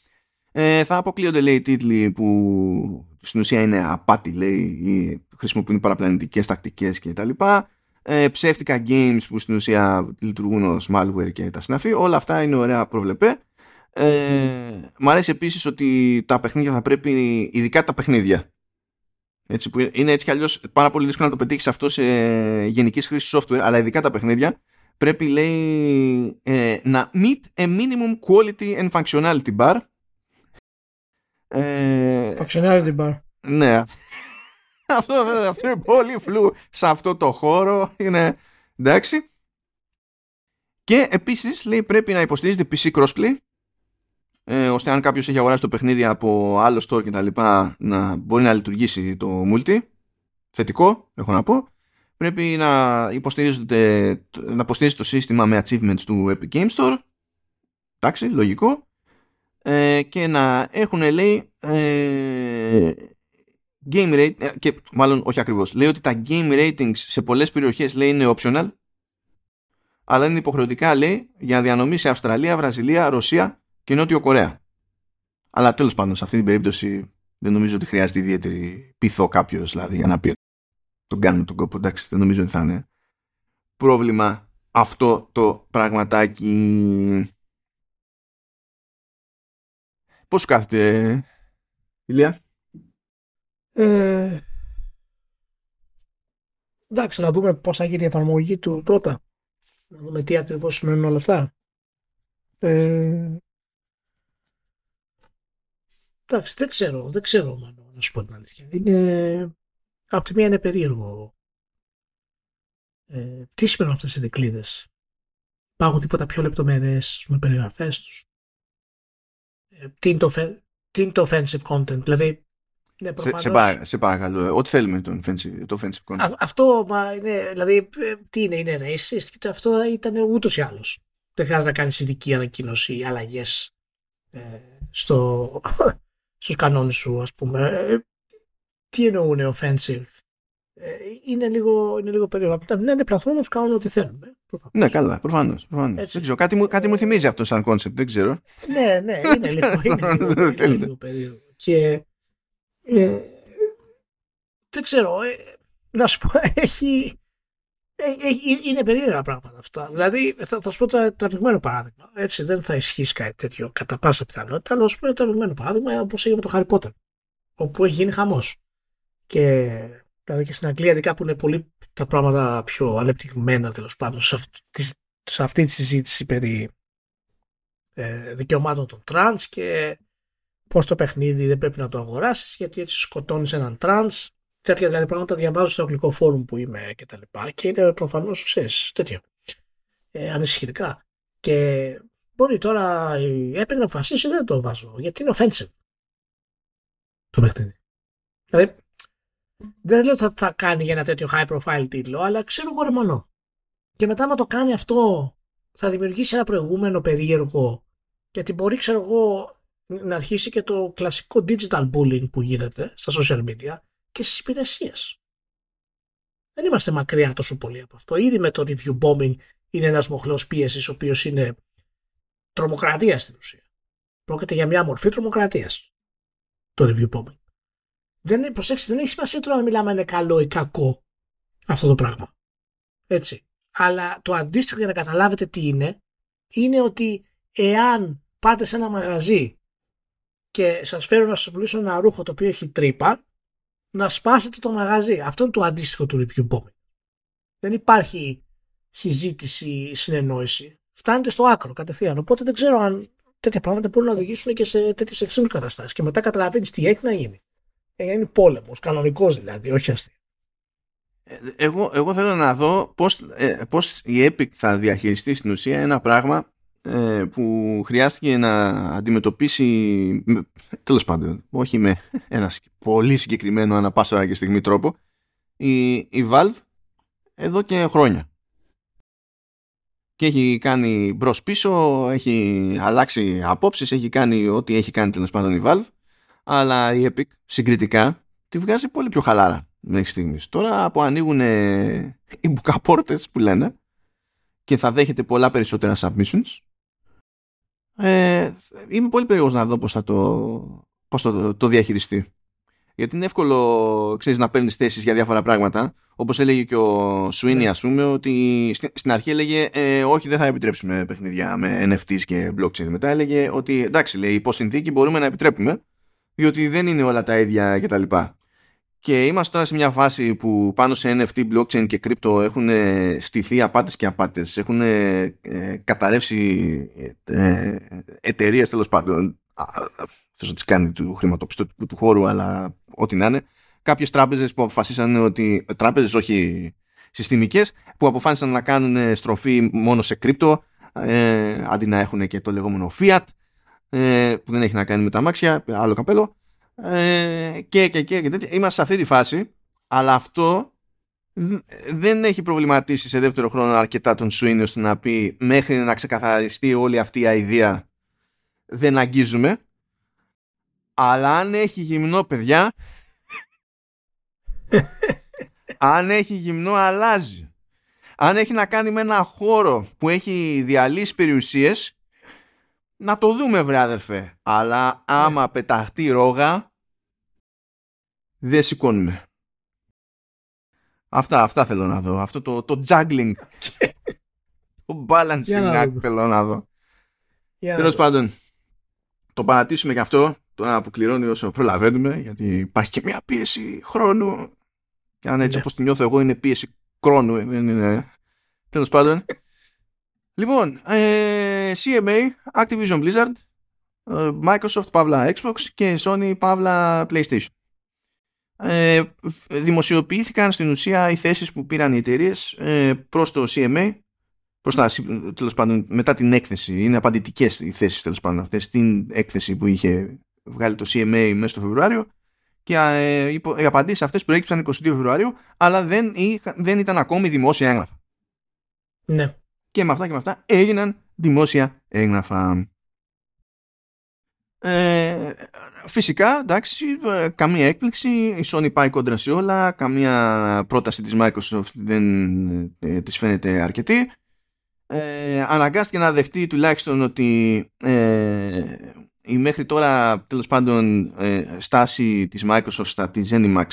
ε, θα αποκλείονται λέει τίτλοι που στην ουσία είναι απάτη λέει ή χρησιμοποιούν παραπλανητικές τακτικές και τα λοιπά. Ε, ψεύτικα games που στην ουσία λειτουργούν ως malware και τα συναφή. Όλα αυτά είναι ωραία προβλεπέ. Ε, μ' αρέσει επίσης ότι τα παιχνίδια θα πρέπει, ειδικά τα παιχνίδια, έτσι, που είναι έτσι κι αλλιώς πάρα πολύ δύσκολο να το πετύχεις αυτό σε γενικής χρήσης software, αλλά ειδικά τα παιχνίδια, πρέπει λέει ε, να meet a minimum quality and functionality bar
ε, Functionality bar.
Ναι. αυτό, αυτό είναι πολύ φλου σε αυτό το χώρο. Είναι εντάξει. Και επίσης λέει πρέπει να υποστηρίζεται PC crossplay ε, ώστε αν κάποιος έχει αγοράσει το παιχνίδι από άλλο store και τα λοιπά να μπορεί να λειτουργήσει το multi. Θετικό, έχω να πω. Πρέπει να υποστηρίζεται να υποστηρίζει το σύστημα με achievements του Epic Game Store. Εντάξει, λογικό. Ε, και να έχουν λέει ε, game rate ε, και μάλλον όχι ακριβώς λέει ότι τα game ratings σε πολλές περιοχές λέει είναι optional αλλά είναι υποχρεωτικά λέει για διανομή σε Αυστραλία, Βραζιλία, Ρωσία και Νότιο Κορέα. Αλλά τέλος πάντων σε αυτή την περίπτωση δεν νομίζω ότι χρειάζεται ιδιαίτερη πειθό κάποιος δηλαδή για να πει τον κάνουμε τον κόπο. Εντάξει δεν νομίζω ότι θα είναι πρόβλημα αυτό το πραγματάκι Πώς σου κάθεται, Ηλία;
Ε, εντάξει, να δούμε πώς θα γίνει η εφαρμογή του πρώτα. Να δούμε τι ακριβώς σημαίνουν όλα αυτά. Ε, εντάξει, δεν ξέρω, δεν ξέρω μάλλον, να σου πω την αλήθεια. Είναι, από τη μία είναι περίεργο. Ε, τι σημαίνουν αυτές οι δικλείδες; Υπάρχουν τίποτα πιο λεπτομέρειες με περιγραφές τους; Τι είναι το, τι είναι το offensive content. Δηλαδή,
ναι, προφανώς... σε, σε, παρα, σε παρακαλώ, ό,τι θέλουμε το offensive, το offensive content. Α,
αυτό μα είναι, δηλαδή, τι είναι, είναι racist και αυτό ήταν ούτως ή άλλως. Δεν χρειάζεται να κάνεις ειδική ανακοίνωση ή αλλαγές ε, στο, στους κανόνες σου, ας πούμε. Ε, τι εννοούν offensive ε, είναι λίγο, είναι λίγο περίεργο. Από την άλλη πλατφόρμα τους κάνουν ό,τι θέλουν.
Ναι, καλά, προφανώς. Δεν ξέρω, κάτι, μου, κάτι μου θυμίζει αυτό σαν κόνσεπτ, δεν ξέρω.
ναι, ναι, είναι λίγο, είναι λίγο, είναι λίγο περίεργο. Και ε, δεν ξέρω, ε, να σου πω, έχει, είναι περίεργα πράγματα αυτά. Δηλαδή, θα, θα σου πω το τραβηγμένο παράδειγμα. Έτσι, δεν θα ισχύσει κάτι τέτοιο κατά πάσα πιθανότητα, αλλά θα σου πω ένα τραβηγμένο παράδειγμα όπως έγινε με το Harry Potter. Όπου έχει γίνει χαμός. Και Δηλαδή και στην Αγγλία, ειδικά που είναι πολύ τα πράγματα πιο ανεπτυγμένα τέλος πάντων σε αυτή, σε αυτή τη συζήτηση περί ε, δικαιωμάτων των τρανς και πώς το παιχνίδι δεν πρέπει να το αγοράσεις γιατί έτσι σκοτώνεις έναν τρανς. Τέτοια δηλαδή πράγματα διαβάζω στο αγγλικό φόρουμ που είμαι και τα λοιπά και είναι προφανώς ξέρεις τέτοιο ε, ανησυχητικά. Και μπορεί τώρα η Epic να αποφασίσει δεν το βάζω γιατί είναι offensive το παιχνίδι. Δηλαδή δεν λέω ότι θα, θα κάνει για ένα τέτοιο high profile τίτλο, αλλά ξέρω εγώ ρε Και μετά, άμα το κάνει αυτό θα δημιουργήσει ένα προηγούμενο περίεργο γιατί μπορεί ξέρω εγώ να αρχίσει και το κλασικό digital bullying που γίνεται στα social media και στις υπηρεσίες. Δεν είμαστε μακριά τόσο πολύ από αυτό. Ήδη με το review bombing είναι ένας μοχλός πίεσης ο οποίος είναι τρομοκρατία στην ουσία. Πρόκειται για μια μορφή τρομοκρατίας το review bombing. Δεν, προσέξτε, δεν έχει σημασία τώρα να μιλάμε αν είναι καλό ή κακό αυτό το πράγμα. Έτσι. Αλλά το αντίστοιχο για να καταλάβετε τι είναι, είναι ότι εάν πάτε σε ένα μαγαζί και σας φέρω να σας πουλήσω ένα ρούχο το οποίο έχει τρύπα, να σπάσετε το μαγαζί. Αυτό είναι το αντίστοιχο του review bombing. Δεν υπάρχει συζήτηση, συνεννόηση. Φτάνετε στο άκρο κατευθείαν. Οπότε δεν ξέρω αν τέτοια πράγματα μπορούν να οδηγήσουν και σε τέτοιες εξήμου καταστάσεις. Και μετά καταλαβαίνεις τι έχει να γίνει. Έχει γίνει πόλεμος, κανονικός δηλαδή, όχι αστείο.
Ε, εγώ, εγώ θέλω να δω πώς, ε, πώς η Epic θα διαχειριστεί στην ουσία ένα πράγμα ε, που χρειάστηκε να αντιμετωπίσει τέλος πάντων, όχι με ένα πολύ συγκεκριμένο ανα πάσα ώρα και στιγμή τρόπο η, η Valve εδώ και χρόνια και έχει κάνει μπρος πίσω έχει αλλάξει απόψεις έχει κάνει ό,τι έχει κάνει τέλος πάντων η Valve αλλά η Epic συγκριτικά τη βγάζει πολύ πιο χαλάρα μέχρι στιγμής τώρα που ανοίγουν οι μπουκαπόρτες που λένε και θα δέχεται πολλά περισσότερα submissions ε, είμαι πολύ περίεργος να δω πώς θα το, πώς το, το διαχειριστεί. Γιατί είναι εύκολο ξέρεις, να παίρνεις θέσεις για διάφορα πράγματα. Όπως έλεγε και ο Σουίνι, ναι. ας πούμε, ότι στην αρχή έλεγε ε, Όχι, δεν θα επιτρέψουμε παιχνίδια με NFTs και blockchain. Μετά έλεγε ότι εντάξει, λέει, υπό συνθήκη μπορούμε να επιτρέπουμε, διότι δεν είναι όλα τα ίδια κτλ. Και είμαστε τώρα σε μια φάση που πάνω σε NFT, blockchain και crypto έχουν ε, στηθεί απάτες και απάτες. Έχουν ε, ε καταρρεύσει ε, εταιρείες τέλος πάντων. Θες να τις κάνει του χρηματοπιστωτικού του χώρου, αλλά ό,τι να είναι. Κάποιες τράπεζες που αποφασίσαν ότι. Τράπεζες όχι συστημικές, που αποφάσισαν να κάνουν στροφή μόνο σε crypto, ε, αντί να έχουν και το λεγόμενο fiat, ε, που δεν έχει να κάνει με τα μάξια, άλλο καπέλο. Ε, και, και, και, και τέτοια. Είμαστε σε αυτή τη φάση, αλλά αυτό δεν έχει προβληματίσει σε δεύτερο χρόνο αρκετά τον Σουίνι ώστε να πει μέχρι να ξεκαθαριστεί όλη αυτή η ιδέα δεν αγγίζουμε αλλά αν έχει γυμνό παιδιά αν έχει γυμνό αλλάζει αν έχει να κάνει με ένα χώρο που έχει διαλύσει περιουσίες να το δούμε βρε αδερφέ αλλά άμα ναι. πεταχτεί ρόγα δεν σηκώνουμε. Αυτά, αυτά θέλω να δω. Αυτό το, το juggling. το balancing act θέλω να δω. Τέλος πάντων, το παρατήσουμε και αυτό. Τώρα που κληρώνει όσο προλαβαίνουμε, γιατί υπάρχει και μια πίεση χρόνου. Και αν έτσι ναι. όπως τη νιώθω εγώ είναι πίεση χρόνου. Ε, δεν είναι... Τέλος πάντων. λοιπόν, ε, CMA, Activision Blizzard, ε, Microsoft, Παύλα Xbox και Sony, Παύλα PlayStation. Ε, δημοσιοποιήθηκαν στην ουσία οι θέσεις που πήραν οι εταιρείες ε, προς το CMA προς τα, τέλος πάντων, μετά την έκθεση. Είναι απαντητικές οι θέσεις τέλος πάντων αυτές στην έκθεση που είχε βγάλει το CMA μέσα στο Φεβρουάριο. Και ε, οι απαντήσεις αυτές προέκυψαν 22 Φεβρουάριου αλλά δεν, δεν ήταν ακόμη δημόσια έγγραφα.
Ναι.
και με αυτά και με αυτά έγιναν δημόσια έγγραφα ε, φυσικά, εντάξει, ε, καμία έκπληξη. Η Sony πάει κόντρα σε όλα. Καμία πρόταση της Microsoft δεν ε, της φαίνεται αρκετή. Ε, αναγκάστηκε να δεχτεί τουλάχιστον ότι ε, η μέχρι τώρα τέλος πάντων ε, στάση της Microsoft στα της Zenimax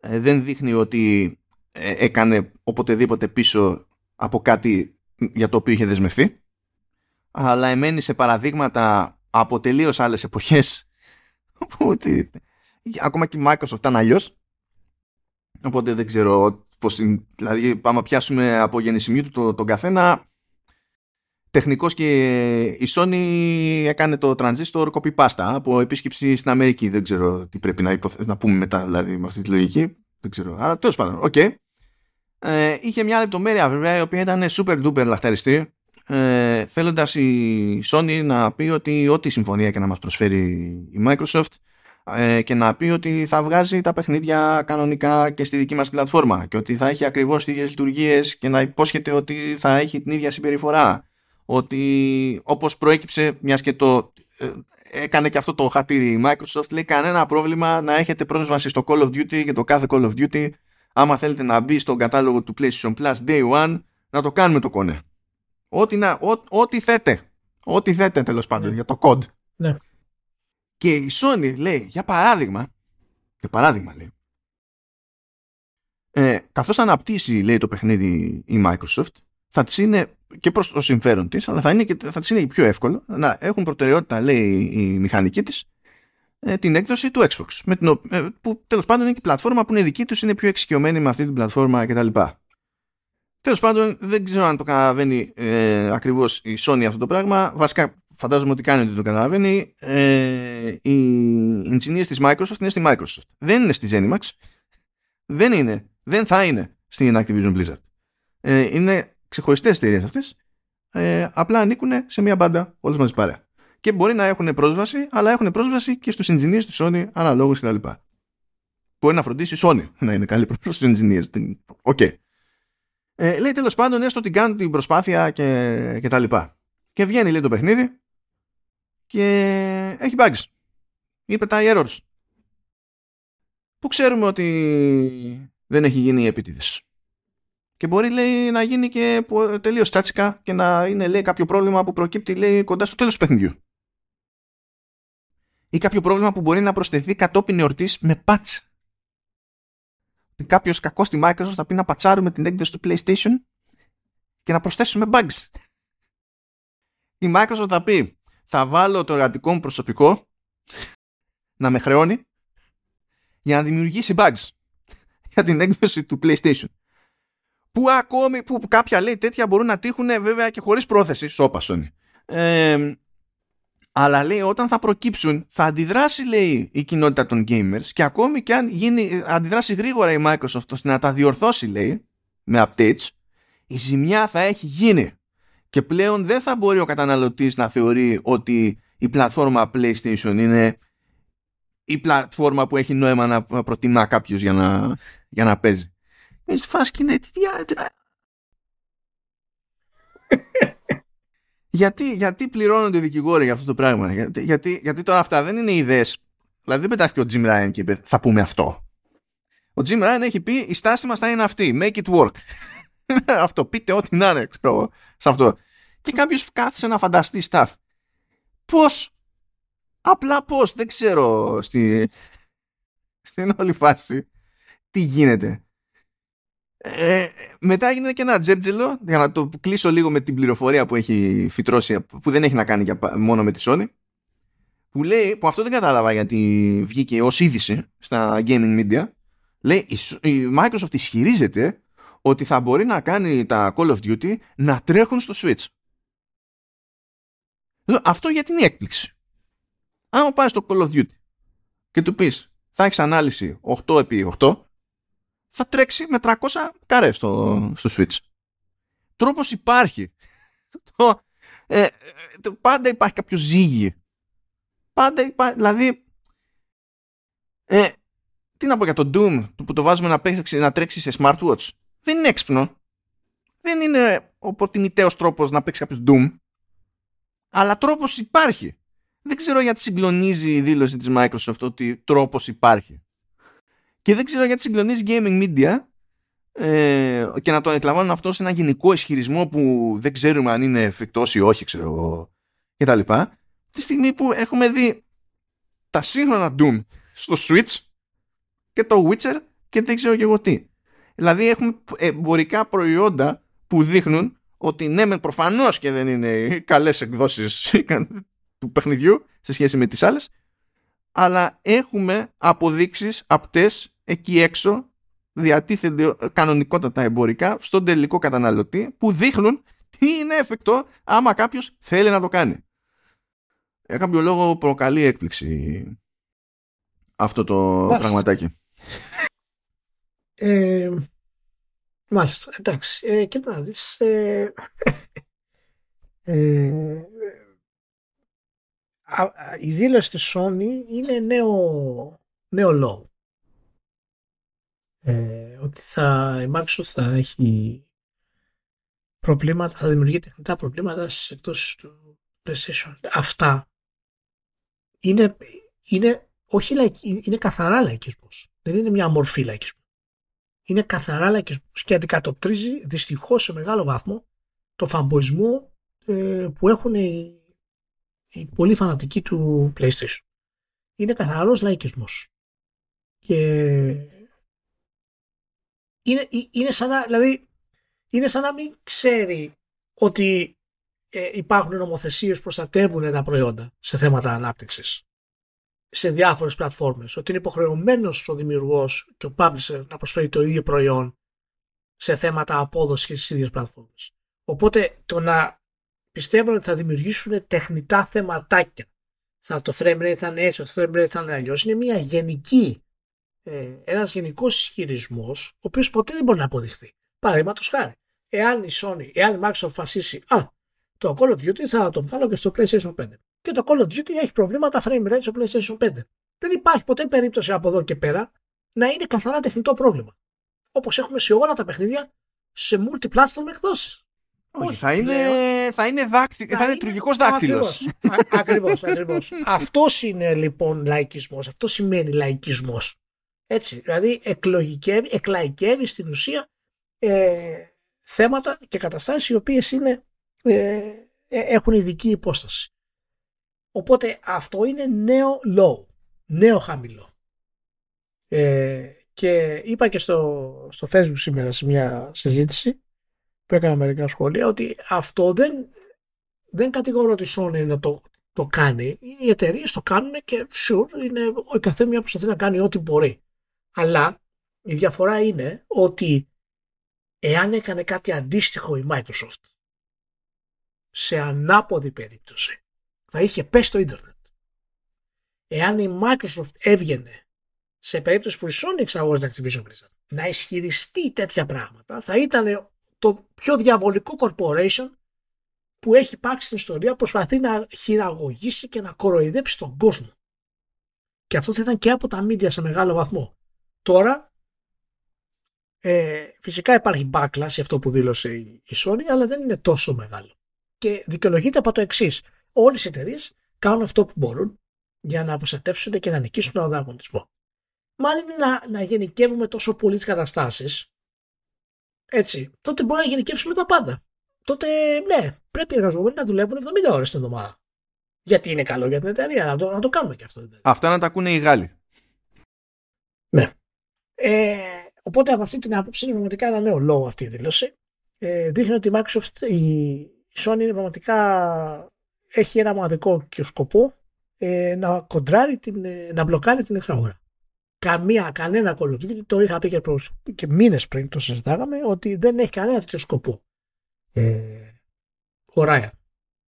ε, δεν δείχνει ότι έκανε οποτεδήποτε πίσω από κάτι για το οποίο είχε δεσμευτεί αλλά εμένει σε παραδείγματα από τελείως άλλες εποχές. ακόμα και η Microsoft ήταν αλλιώς. Οπότε δεν ξέρω πώς. Δηλαδή, άμα πιάσουμε από γεννησιμίου του το, τον καθένα, τεχνικός και η Sony έκανε το transistor copy pasta από επίσκεψη στην Αμερική. Δεν ξέρω τι πρέπει να, να πούμε μετά δηλαδή με αυτή τη λογική. Δεν ξέρω. Αλλά τέλος πάντων, OK. Okay. Ε, είχε μια λεπτομέρεια βέβαια η οποία ήταν super duper λαχταριστή ε, θέλοντας η Sony να πει ότι ό,τι συμφωνία και να μας προσφέρει η Microsoft ε, και να πει ότι θα βγάζει τα παιχνίδια κανονικά και στη δική μας πλατφόρμα και ότι θα έχει ακριβώς τις ίδιες λειτουργίες και να υπόσχεται ότι θα έχει την ίδια συμπεριφορά ότι όπως προέκυψε μιας και το ε, έκανε και αυτό το χατήρι η Microsoft λέει κανένα πρόβλημα να έχετε πρόσβαση στο Call of Duty και το κάθε Call of Duty άμα θέλετε να μπει στον κατάλογο του PlayStation Plus Day One να το κάνουμε το κονέ ό,τι, να, ό, ό,τι θέτε ό,τι θέτε τέλος πάντων
Ναι.
για το code
Ναι.
και η Sony λέει για παράδειγμα για παράδειγμα λέει ε, καθώς αναπτύσσει λέει το παιχνίδι η Microsoft θα της είναι και προς το συμφέρον της αλλά θα, είναι και, θα της είναι πιο εύκολο να έχουν προτεραιότητα λέει η μηχανική της ε, την έκδοση του Xbox με την, ο- ε, που τέλος πάντων είναι και η πλατφόρμα που είναι δική τους είναι πιο εξοικειωμένη με αυτή την πλατφόρμα κτλ. Τέλος πάντων δεν ξέρω αν το καταλαβαίνει ε, ακριβώς η Sony αυτό το πράγμα. Βασικά φαντάζομαι ότι κάνει ότι το καταλαβαίνει. Ε, οι engineers της Microsoft είναι στη Microsoft. Δεν είναι στη Zenimax. Δεν είναι, δεν θα είναι στην Activision Blizzard. Ε, είναι ξεχωριστές εταιρείες αυτές. Ε, απλά ανήκουν σε μια μπάντα όλες μαζί παρέα και μπορεί να έχουν πρόσβαση αλλά έχουν πρόσβαση και στους engineers της Sony αναλόγως κτλ. Μπορεί να φροντίσει η Sony να είναι καλή προς τους engineers. Την- οκ. Ε, λέει τέλος πάντων έστω ότι κάνουν την προσπάθεια και, και τα λοιπά. Και βγαίνει λέει το παιχνίδι και έχει bugs. Ή πετάει errors. Που ξέρουμε ότι δεν έχει γίνει επίτηδες. Και μπορεί λέει να γίνει και πο- τελείως τσάτσικα και να είναι λέει κάποιο πρόβλημα που προκύπτει λέει κοντά στο τέλος του παιχνιδιού ή κάποιο πρόβλημα που μπορεί να προσθεθεί κατόπιν εορτής με patch κάποιος κακός στη Microsoft θα πει να πατσάρουμε την έκδοση του PlayStation και να προσθέσουμε bugs η Microsoft θα πει θα βάλω το εργατικό μου προσωπικό να με χρεώνει για να δημιουργήσει bugs για την έκδοση του PlayStation. Που ακόμη, που κάποια λέει τέτοια μπορούν να τύχουν βέβαια και χωρίς πρόθεση, σώπα Sony. Ε, αλλά λέει όταν θα προκύψουν θα αντιδράσει λέει η κοινότητα των gamers και ακόμη και αν γίνει, αντιδράσει γρήγορα η Microsoft ώστε να τα διορθώσει λέει με updates η ζημιά θα έχει γίνει και πλέον δεν θα μπορεί ο καταναλωτής να θεωρεί ότι η πλατφόρμα PlayStation είναι η πλατφόρμα που έχει νόημα να προτιμά κάποιος για να, για να παίζει. Είναι στη φάση και είναι, τι δια- γιατί, γιατί πληρώνονται οι δικηγόροι για αυτό το πράγμα; Γιατί, γιατί, γιατί τώρα αυτά δεν είναι ιδέες. Δηλαδή δεν πετάχτηκε ο Jim Ryan και είπε θα πούμε αυτό. Ο Jim Ryan έχει πει η στάση μας θα είναι αυτή. Make it work. αυτό. Πείτε ό,τι να είναι ξέρω, εγώ, σε αυτό. Και κάποιος κάθισε να φανταστεί stuff. Πώς. Απλά πώς. Δεν ξέρω στη, στην όλη φάση τι γίνεται. Ε, μετά έγινε και ένα τζέρτζελο για να το κλείσω λίγο με την πληροφορία που έχει φυτρώσει που δεν έχει να κάνει για, πα- μόνο με τη Sony που λέει, που αυτό δεν κατάλαβα γιατί βγήκε ως είδηση στα gaming media λέει η, Sony- η Microsoft ισχυρίζεται ότι θα μπορεί να κάνει τα Call of Duty να τρέχουν στο Switch. Λέω, αυτό γιατί είναι η έκπληξη. Άμα πάρεις το Call of Duty και του πεις θα έχεις ανάλυση 8x8 θα τρέξει με 300 καρέ στο, στο Switch. Τρόπος υπάρχει. Το, ε, ε, το- πάντα υπάρχει κάποιο ζύγι. Πάντα υπάρχει, δηλαδή ε, τι να πω για το Doom το που το βάζουμε να, παίξει, να τρέξει σε smartwatch. Δεν είναι έξυπνο. Δεν είναι ο προτιμητέος τρόπος να παίξει κάποιος Doom. Αλλά τρόπος υπάρχει. Δεν ξέρω γιατί συγκλονίζει η δήλωση της Microsoft ότι τρόπος υπάρχει. Και δεν ξέρω γιατί συγκλονίζει gaming media ε, και να το εκλαμβάνουν αυτό σε ένα γενικό ισχυρισμό που δεν ξέρουμε αν είναι εφικτός ή όχι, ξέρω εγώ, και τα λοιπά. Τη στιγμή που έχουμε δει τα σύγχρονα Doom στο Switch και το Witcher και δεν ξέρω και εγώ τι. Δηλαδή έχουμε εμπορικά προϊόντα που δείχνουν ότι ναι μεν προφανώς και δεν είναι οι καλές εκδόσεις του παιχνιδιού σε σχέση με τις άλλες αλλά έχουμε αποδείξεις απτές εκεί έξω διατίθενται κανονικότατα εμπορικά στον τελικό καταναλωτή που δείχνουν τι είναι εφικτό άμα κάποιος θέλει να το κάνει. Για κάποιο λόγο προκαλεί έκπληξη αυτό το
Μάλιστα.
πραγματάκι.
Ε, μάλιστα, εντάξει. Ε, και να δεις, ε, ε, η δήλωση της Sony είναι νέο, νέο λόγο. Ε, ότι θα, η Microsoft θα έχει προβλήματα, θα δημιουργεί τεχνητά προβλήματα στις εκτός του PlayStation. Αυτά είναι, είναι, όχι λαϊκ, είναι καθαρά λαϊκισμός. Δεν είναι μια μορφή λαϊκισμού. Είναι καθαρά λαϊκισμός και αντικατοπτρίζει δυστυχώς σε μεγάλο βαθμό το φαμποισμό ε, που έχουν οι, οι πολύ φανατικοί του PlayStation. Είναι καθαρός λαϊκισμός. Και είναι, είναι σαν να, δηλαδή, είναι σαν να μην ξέρει ότι ε, υπάρχουν νομοθεσίες που προστατεύουν τα προϊόντα σε θέματα ανάπτυξης σε διάφορες πλατφόρμες. Ότι είναι υποχρεωμένος ο δημιουργός και ο publisher να προσφέρει το ίδιο προϊόν σε θέματα απόδοσης στις ίδιες πλατφόρμες. Οπότε το να πιστεύουν ότι θα δημιουργήσουν τεχνητά θεματάκια θα το frame rate θα είναι έτσι, το frame rate θα είναι αλλιώς είναι μια γενική ε, ένας γενικός ισχυρισμός, ο οποίος ποτέ δεν μπορεί να αποδειχθεί. Παραδείγματος χάρη, εάν η Sony, εάν η Microsoft αποφασίσει, α, το Call of Duty θα το βγάλω και στο PlayStation 5. Και το Call of Duty έχει προβλήματα frame rate στο PlayStation 5. Δεν υπάρχει ποτέ περίπτωση από εδώ και πέρα να είναι καθαρά τεχνητό πρόβλημα. Όπως έχουμε σε όλα τα παιχνίδια σε multi-platform εκδόσεις.
Όχι, θα είναι, θα είναι, δάκτη, θα, θα είναι τριγικός δάκτυλος.
Ακριβώς, ακριβώς. Αυτός είναι λοιπόν λαϊκισμός. Αυτό σημαίνει λαϊκισμός. Έτσι, δηλαδή εκλογικεύει, εκλαϊκεύει στην ουσία ε, θέματα και καταστάσεις οι οποίες είναι, ε, ε, έχουν ειδική υπόσταση. Οπότε αυτό είναι νέο low, νέο χαμηλό. Ε, και είπα και στο, στο facebook σήμερα σε μια συζήτηση που έκανα μερικά σχόλια ότι αυτό δεν, δεν κατηγορώ τη Sony να το, το κάνει. Οι εταιρείες το κάνουν και sure είναι ο καθένα προσπαθεί να κάνει ό,τι μπορεί. Αλλά η διαφορά είναι ότι εάν έκανε κάτι αντίστοιχο η Microsoft σε ανάποδη περίπτωση θα είχε πέσει το ίντερνετ. Εάν η Microsoft έβγαινε σε περίπτωση που η Sony εξαγόραζε Activision Blizzard να ισχυριστεί τέτοια πράγματα θα ήταν το πιο διαβολικό corporation που έχει υπάρξει στην ιστορία προσπαθεί να χειραγωγήσει και να κοροϊδέψει τον κόσμο. Και αυτό θα ήταν και από τα media σε μεγάλο βαθμό. Τώρα, ε, φυσικά υπάρχει backlash σε αυτό που δήλωσε η Sony, αλλά δεν είναι τόσο μεγάλο. Και δικαιολογείται από το εξής. Όλες οι εταιρείες κάνουν αυτό που μπορούν για να προστατεύσουν και να νικήσουν τον ανταγωνισμό. Μάλλον είναι να, να γενικεύουμε τόσο πολύ τις καταστάσεις, έτσι, τότε μπορεί να γενικεύσουμε τα πάντα. Τότε, ναι, πρέπει οι εργαζόμενοι να δουλεύουν 70 ώρες την εβδομάδα. Γιατί είναι καλό για την εταιρεία, να το, να το κάνουμε και αυτό.
Αυτά να τα ακούνε οι Γάλλοι.
Ναι. Ε, οπότε από αυτή την άποψη είναι πραγματικά ένα νέο λόγο αυτή η δήλωση. Ε, δείχνει ότι η Microsoft, η Sony είναι πραγματικά έχει ένα μοναδικό και σκοπό ε, να κοντράρει την, ε, να μπλοκάρει την εξαγορά. Καμία, κανένα Call το είχα πει και, και μήνες πριν το συζητάγαμε, ότι δεν έχει κανένα τέτοιο σκοπό. Ε, ο Ράια.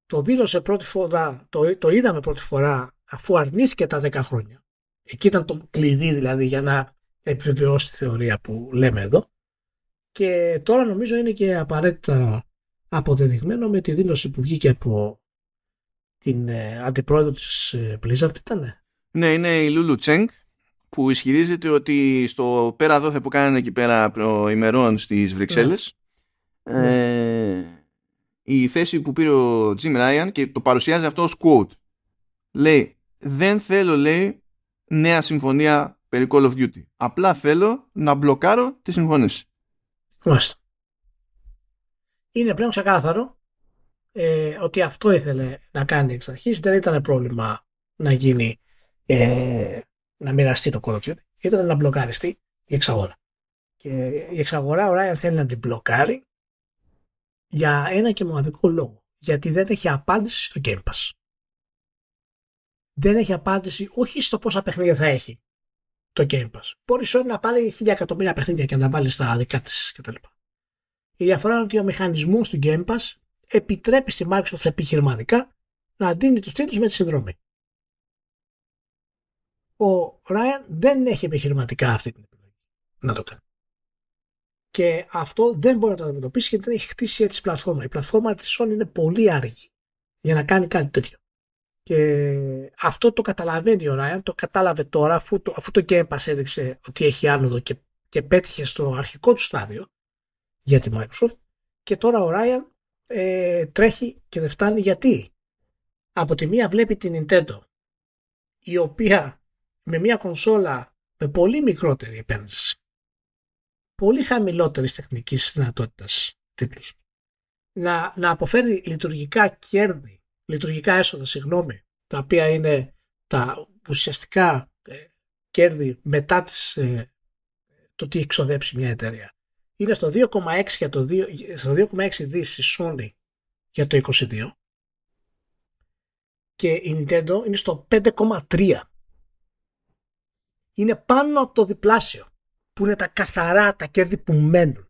Το δήλωσε πρώτη φορά, το, το είδαμε πρώτη φορά αφού αρνήθηκε τα 10 χρόνια. Εκεί ήταν το κλειδί δηλαδή για να επιβεβαιώσει τη θεωρία που λέμε εδώ. Και τώρα νομίζω είναι και απαραίτητα αποδεδειγμένο με τη δήλωση που βγήκε από την ε, αντιπρόεδρο της ε, Blizzard ήταν.
Ναι, είναι η Λούλου Τσέγκ που ισχυρίζεται ότι στο πέρα δόθε που κάνανε εκεί πέρα προημερών στις Βρυξέλλες ναι. ε, η θέση που πήρε ο Jim Ryan και το παρουσιάζει αυτό ως quote λέει δεν θέλω λέει νέα συμφωνία περί Call of Duty. Απλά θέλω να μπλοκάρω τη συμφωνήση.
Μάλιστα. Είναι πλέον ξεκάθαρο ε, ότι αυτό ήθελε να κάνει εξ αρχής. Δεν ήταν πρόβλημα να γίνει ε, να μοιραστεί το Call of Duty. Ήταν να μπλοκαριστεί η εξαγορά. Και η εξαγορά ο Ράιαν θέλει να την μπλοκάρει για ένα και μοναδικό λόγο. Γιατί δεν έχει απάντηση στο Game Pass. Δεν έχει απάντηση όχι στο πόσα παιχνίδια θα έχει το Game Pass. Μπορείς όλοι να πάρει χίλια εκατομμύρια παιχνίδια και να τα βάλεις στα δικά της κτλ. Η διαφορά είναι ότι ο μηχανισμός του Game Pass επιτρέπει στη Microsoft επιχειρηματικά να δίνει τους τίτλους με τη συνδρομή. Ο Ryan δεν έχει επιχειρηματικά αυτή την επιλογή να το κάνει. Και αυτό δεν μπορεί να το αντιμετωπίσει γιατί δεν έχει χτίσει έτσι πλατφόρμα. Η πλατφόρμα της Sony είναι πολύ άργη για να κάνει κάτι τέτοιο. Και αυτό το καταλαβαίνει ο Ryan, το κατάλαβε τώρα αφού το, αφού το Game Pass έδειξε ότι έχει άνοδο και, και πέτυχε στο αρχικό του στάδιο για τη Microsoft και τώρα ο Ryan ε, τρέχει και δεν φτάνει. Γιατί; Από τη μία βλέπει την Nintendo η οποία με μια κονσόλα με πολύ μικρότερη επένδυση πολύ χαμηλότερης τεχνικής δυνατότητας τίτλους να, να αποφέρει λειτουργικά κέρδη λειτουργικά έσοδα, συγγνώμη, τα οποία είναι τα ουσιαστικά ε, κέρδη μετά τις, ε, το τι εξοδέψει μια εταιρεία. Είναι στο 2,6 για το 2, στο 2,6 δις η Sony για το 22 και η Nintendo είναι στο 5,3. Είναι πάνω από το διπλάσιο που είναι τα καθαρά τα κέρδη που μένουν.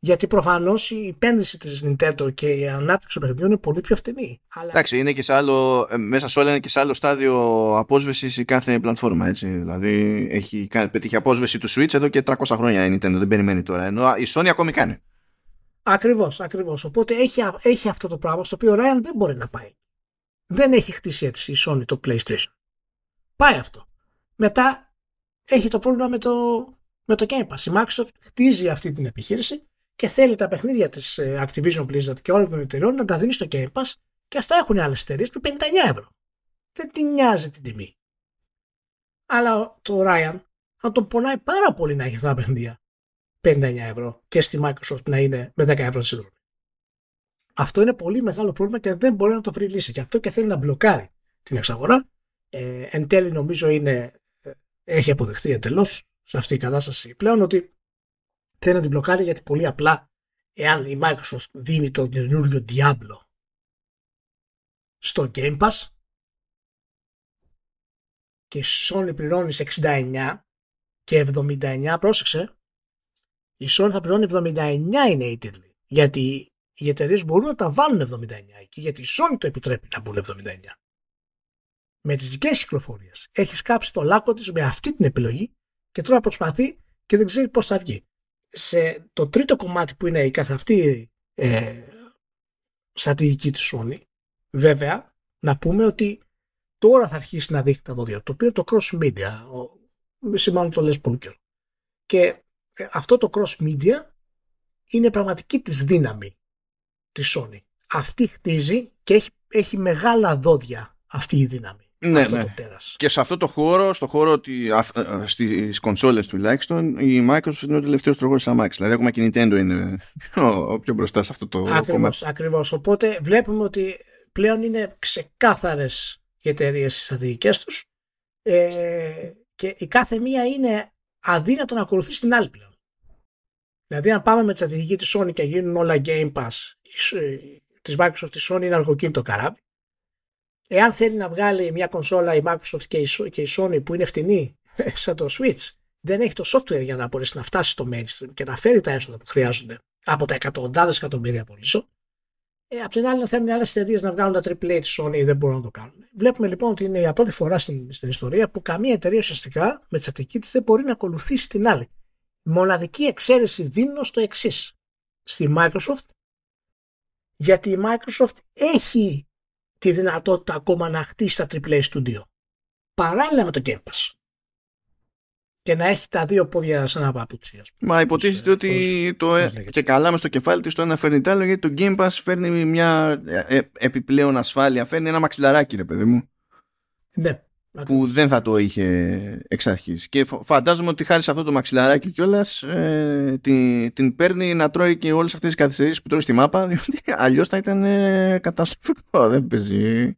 Γιατί προφανώς η επένδυση της Nintendo και η ανάπτυξη των παιχνιδιών είναι πολύ πιο φτηνή.
Αλλά... Εντάξει, είναι και σε άλλο, ε, μέσα σε όλα είναι και σε άλλο στάδιο απόσβεσης η κάθε πλατφόρμα. Έτσι. Δηλαδή έχει πετύχει απόσβεση του Switch εδώ και 300 χρόνια η Nintendo. Δεν περιμένει τώρα. Ενώ η Sony ακόμη κάνει.
Ακριβώς, ακριβώς. Οπότε έχει, έχει αυτό το πράγμα στο οποίο ο Ryan δεν μπορεί να πάει. Δεν έχει χτίσει έτσι η Sony το PlayStation. Πάει αυτό. Μετά έχει το πρόβλημα με το, με το Game Pass. Η Microsoft χτίζει αυτή την επιχείρηση και θέλει τα παιχνίδια της ε, Activision Blizzard και όλων των εταιρεών να τα δίνει στο Game Pass και αυτά έχουν άλλες εταιρείες που 59 ευρώ. Δεν την νοιάζει την τιμή. Αλλά το Ryan θα τον πονάει πάρα πολύ να έχει αυτά τα παιχνίδια 59 ευρώ και στη Microsoft να είναι με 10 ευρώ σύνδρομη. Αυτό είναι πολύ μεγάλο πρόβλημα και δεν μπορεί να το βρει λύση. Και αυτό και θέλει να μπλοκάρει την εξαγορά. Ε, εν τέλει νομίζω είναι, ε, έχει αποδεχθεί εντελώς σε αυτή η κατάσταση πλέον ότι θέλει να την μπλοκάρει γιατί πολύ απλά εάν η Microsoft δίνει το καινούριο Diablo στο Game Pass και Sony πληρώνει 69 και 79, πρόσεξε, η Sony θα πληρώνει 79 είναι η τίτλοι. Γιατί οι εταιρείες μπορούν να τα βάλουν 79 εκεί, γιατί η Sony το επιτρέπει να μπουν 79. Με τις δικές κυκλοφορίες έχεις κάψει το λάκκο της με αυτή την επιλογή και τώρα προσπαθεί και δεν ξέρει πώς θα βγει σε το τρίτο κομμάτι που είναι η καθ' αυτή ε, στρατηγική της Sony βέβαια να πούμε ότι τώρα θα αρχίσει να δείχνει τα δόντια το οποίο είναι το cross media σημαίνει το λες πολύ καιρό. Και ε, αυτό το cross media είναι πραγματική της δύναμη της Sony. Αυτή χτίζει και έχει, έχει μεγάλα δόντια αυτή η δύναμη
ναι, ναι. Και σε αυτό το χώρο, στο χώρο ότι, στις κονσόλες τουλάχιστον, η Microsoft είναι ο τελευταίος τροχός της Amax. Δηλαδή, ακόμα και η Nintendo είναι ο, πιο μπροστά σε αυτό το
ακριβώς,
κομμάτι.
Ακριβώς. Οπότε βλέπουμε ότι πλέον είναι ξεκάθαρες οι εταιρείες στις στρατηγικές τους ε, και η κάθε μία είναι αδύνατο να ακολουθήσει την άλλη πλέον. Δηλαδή, αν πάμε με τη στρατηγική της Sony και γίνουν όλα Game Pass, της Microsoft, τη Sony είναι αργοκίνητο καράβι εάν θέλει να βγάλει μια κονσόλα η Microsoft και η, και η Sony που είναι φτηνή σαν το Switch, δεν έχει το software για να μπορέσει να φτάσει στο mainstream και να φέρει τα έσοδα που χρειάζονται από τα εκατοντάδες εκατομμύρια πωλήσεων. Ε, απ' την άλλη, αν θέλουν άλλες εταιρείες να βγάλουν τα AAA τη Sony, δεν μπορούν να το κάνουν. Βλέπουμε λοιπόν ότι είναι η πρώτη φορά στην, στην ιστορία που καμία εταιρεία ουσιαστικά με τη στατική της δεν μπορεί να ακολουθήσει την άλλη. Μοναδική εξαίρεση δίνω στο εξής. Στη Microsoft, γιατί η Microsoft έχει τη δυνατότητα ακόμα να χτίσει τα AAA Studio. Παράλληλα με το Game Pass. Και να έχει τα δύο πόδια σαν ένα παπούτσι.
Μα υποτίθεται ότι το, ε, και καλά μες στο κεφάλι της το ένα φέρνει το άλλο γιατί το Game Pass φέρνει μια ε, ε, επιπλέον ασφάλεια. Φέρνει ένα μαξιλαράκι ρε παιδί μου.
Ναι
που δεν θα το είχε εξ αρχής. Και φαντάζομαι ότι χάρη σε αυτό το μαξιλαράκι κιόλας ε, την, την παίρνει να τρώει και όλες αυτές τις καθυστερήσεις που τρώει στη μάπα διότι αλλιώς θα ήταν ε, καταστροφικό. Δεν παίζει.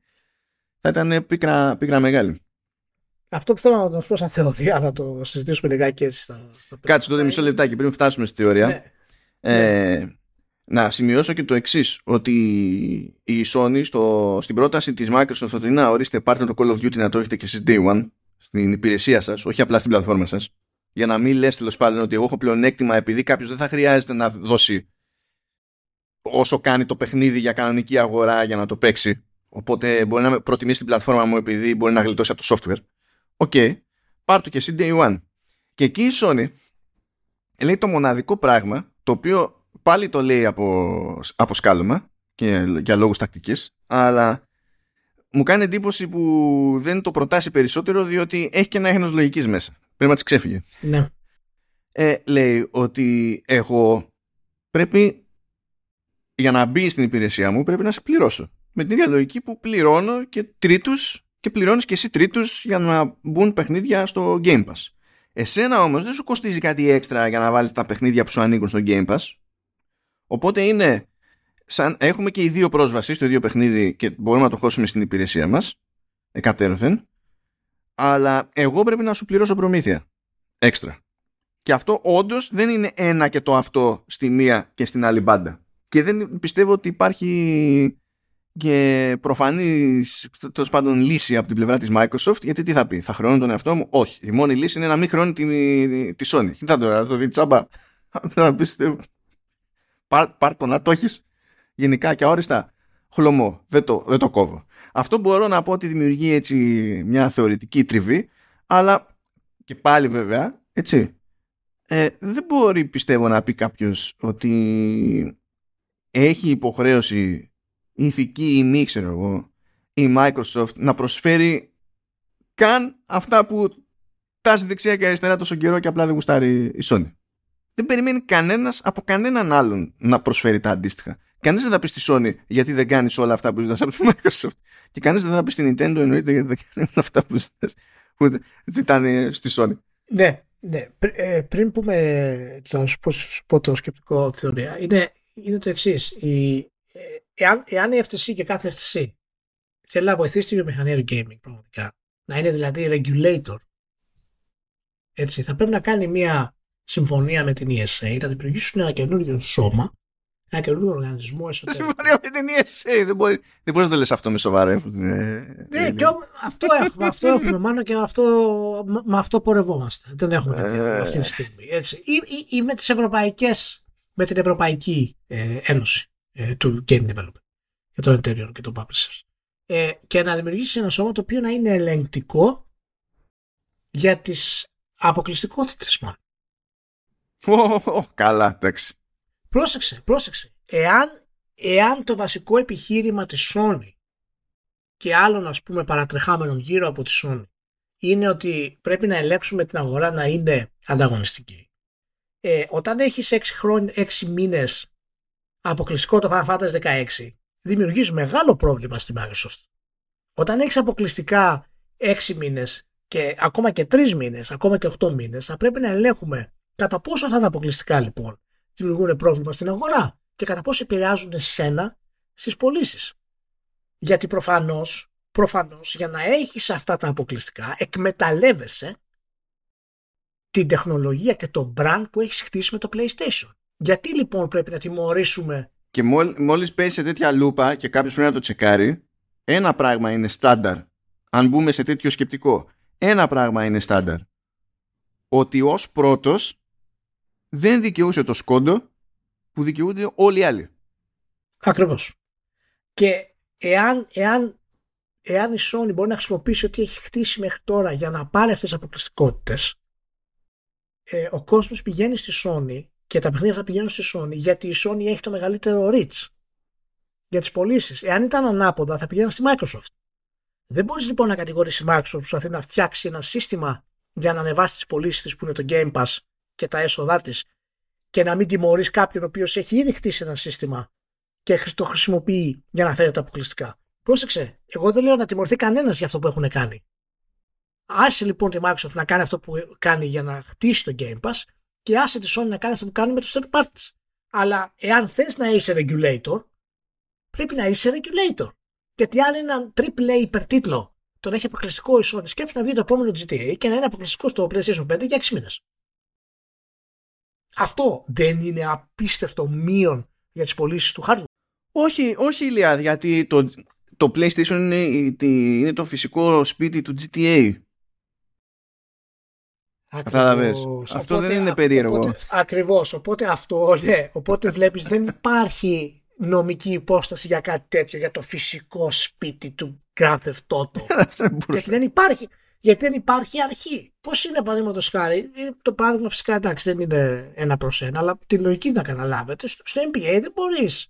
Θα ήταν πίκρα, πίκρα μεγάλη.
Αυτό που θέλω να το πω σαν θεωρία θα το συζητήσουμε λιγάκι έτσι στα,
στα Κάτσε τότε μισό λεπτάκι πριν φτάσουμε στη θεωρία. Ναι. Ε, ναι να σημειώσω και το εξής ότι η Sony στο, στην πρόταση της Microsoft ότι να ορίστε πάρτε το Call of Duty να το έχετε και εσείς Day One στην υπηρεσία σας, όχι απλά στην πλατφόρμα σας για να μην λες τέλος πάντων ότι εγώ έχω πλεονέκτημα επειδή κάποιος δεν θα χρειάζεται να δώσει όσο κάνει το παιχνίδι για κανονική αγορά για να το παίξει οπότε μπορεί να προτιμήσει την πλατφόρμα μου επειδή μπορεί να γλιτώσει από το software OK, okay. πάρ' το και εσύ Day One και εκεί η Sony λέει το μοναδικό πράγμα το οποίο πάλι το λέει από, από σκάλωμα και για λόγους τακτικής αλλά μου κάνει εντύπωση που δεν το προτάσει περισσότερο διότι έχει και ένα έχνος λογικής μέσα. Πρέπει να της ξέφυγε.
Ναι.
Ε, λέει ότι εγώ πρέπει για να μπει στην υπηρεσία μου πρέπει να σε πληρώσω. Με την ίδια λογική που πληρώνω και τρίτους και πληρώνεις και εσύ τρίτους για να μπουν παιχνίδια στο Game Pass. Εσένα όμως δεν σου κοστίζει κάτι έξτρα για να βάλεις τα παιχνίδια που σου ανήκουν στο Game Pass. Οπότε είναι σαν, έχουμε και οι δύο πρόσβαση στο ίδιο παιχνίδι και μπορούμε να το χώσουμε στην υπηρεσία μας εκατέρωθεν. Αλλά εγώ πρέπει να σου πληρώσω προμήθεια έξτρα. Και αυτό όντως δεν είναι ένα και το αυτό στη μία και στην άλλη μπάντα. Και δεν πιστεύω ότι υπάρχει και προφανής τέλος πάντων λύση από την πλευρά της Microsoft γιατί τι θα πει, θα χρεώνω τον εαυτό μου όχι, η μόνη λύση είναι να μην χρεώνει τη, τη Sony. Τι θα τώρα, θα το δει τσάμπα. Θα πει πάρ, πάρ το να το έχεις γενικά και αόριστα χλωμό. Δεν το, δεν το κόβω. Αυτό μπορώ να πω ότι δημιουργεί έτσι μια θεωρητική τριβή, αλλά και πάλι βέβαια, έτσι, ε, δεν μπορεί πιστεύω να πει κάποιος ότι έχει υποχρέωση ηθική ή μη ξέρω εγώ η Microsoft να προσφέρει καν αυτά που τάζει δεξιά και αριστερά τόσο καιρό και απλά δεν γουστάρει η Sony. Δεν περιμένει κανένας από κανέναν άλλον να προσφέρει τα αντίστοιχα. Κανείς δεν θα πει στη Sony γιατί δεν κάνεις όλα αυτά που ζητάς από τη Microsoft. Και κανείς δεν θα πει στην Nintendo εννοείται γιατί δεν κάνεις όλα αυτά που, που ζητάνε στη Sony.
Ναι, ναι. Ε, πριν πούμε, να σου πω, σου πω το σκεπτικό θεωρία, είναι, είναι το εξής. Ε, εάν, εάν η FTC και κάθε FTC θέλει να βοηθήσει τη βιομηχανία του gaming πραγματικά, να είναι δηλαδή regulator, έτσι, θα πρέπει να κάνει μια συμφωνία με την ESA, να δημιουργήσουν ένα καινούργιο σώμα ένα καινούργιο οργανισμό εσωτερικό.
Συμφωνία με την ESA. Δεν μπορεί, δεν μπορείς να το λες αυτό με σοβαρό.
Ναι, και αυτό έχουμε. Αυτό έχουμε μάλλον και αυτό, με αυτό πορευόμαστε. Δεν έχουμε κάτι ε. αυτή τη στιγμή. Έτσι. Ή, ή, ή με, τις ευρωπαϊκές, με την Ευρωπαϊκή ε, Ένωση ε, του Game Development και των εταιρείων και των publishers. Ε, και να δημιουργήσει ένα σώμα το οποίο να είναι ελεγκτικό για τις αποκλειστικότητες μάλλον.
Oh, καλά, εντάξει.
Πρόσεξε, πρόσεξε. Εάν, εάν το βασικό επιχείρημα της Sony και άλλων ας πούμε παρατρεχάμενων γύρω από τη Sony είναι ότι πρέπει να ελέγξουμε την αγορά να είναι ανταγωνιστική. Ε, όταν έχεις 6, χρόνια, 6 μήνες αποκλειστικό το Final Fantasy 16 δημιουργείς μεγάλο πρόβλημα στη Microsoft. Όταν έχεις αποκλειστικά 6 μήνες και ακόμα και 3 μήνες, ακόμα και 8 μήνες θα πρέπει να ελέγχουμε κατά πόσο αυτά τα αποκλειστικά λοιπόν δημιουργούν πρόβλημα στην αγορά και κατά πόσο επηρεάζουν εσένα στις πωλήσεις. Γιατί προφανώς, προφανώς για να έχεις αυτά τα αποκλειστικά εκμεταλλεύεσαι την τεχνολογία και το brand που έχεις χτίσει με το PlayStation. Γιατί λοιπόν πρέπει να τιμωρήσουμε
και μόλις πέσει σε τέτοια λούπα και κάποιος πρέπει να το τσεκάρει ένα πράγμα είναι στάνταρ αν μπούμε σε τέτοιο σκεπτικό ένα πράγμα είναι στάνταρ ότι ως πρώτος δεν δικαιούσε το σκόντο που δικαιούνται όλοι οι άλλοι.
Ακριβώς. Και εάν, εάν, εάν η Sony μπορεί να χρησιμοποιήσει ό,τι έχει χτίσει μέχρι τώρα για να πάρει αυτές τις αποκλειστικότητες ε, ο κόσμος πηγαίνει στη Sony και τα παιχνίδια θα πηγαίνουν στη Sony γιατί η Sony έχει το μεγαλύτερο reach για τις πωλήσεις. Εάν ήταν ανάποδα θα πηγαίνουν στη Microsoft. Δεν μπορείς λοιπόν να κατηγορήσεις η Microsoft που να φτιάξει ένα σύστημα για να ανεβάσεις τις πωλήσεις της που είναι το Game Pass και τα έσοδά της και να μην τιμωρείς κάποιον ο οποίος έχει ήδη χτίσει ένα σύστημα και το χρησιμοποιεί για να φέρει τα αποκλειστικά. Πρόσεξε, εγώ δεν λέω να τιμωρηθεί κανένας για αυτό που έχουν κάνει. Άσε λοιπόν τη Microsoft να κάνει αυτό που κάνει για να χτίσει το Game Pass και άσε τη Sony να κάνει αυτό που κάνει με τους third parties. Αλλά εάν θες να είσαι regulator, πρέπει να είσαι regulator. Γιατί αν ένα AAA υπερτίτλο τον έχει αποκλειστικό η Sony, σκέφτεται να βγει το επόμενο GTA και να είναι αποκλειστικός στο PlayStation 5 για 6 μήνες. Αυτό δεν είναι απίστευτο μείον για τις πωλήσεις του hardware.
Όχι, όχι Ηλία, γιατί το, το PlayStation είναι, είναι το φυσικό σπίτι του GTA. Ακριβώς. Αυτό δεν είναι περίεργο.
Οπότε, ακριβώς. Οπότε αυτό, ναι. Οπότε βλέπεις δεν υπάρχει νομική υπόσταση για κάτι τέτοιο, για το φυσικό σπίτι του Grand Theft Auto. Γιατί δεν υπάρχει. Γιατί δεν υπάρχει αρχή. Πώς είναι, παραδείγματος χάρη, ε, το παράδειγμα φυσικά εντάξει δεν είναι ένα προς ένα, αλλά τη λογική να καταλάβετε. Στο NBA δεν μπορείς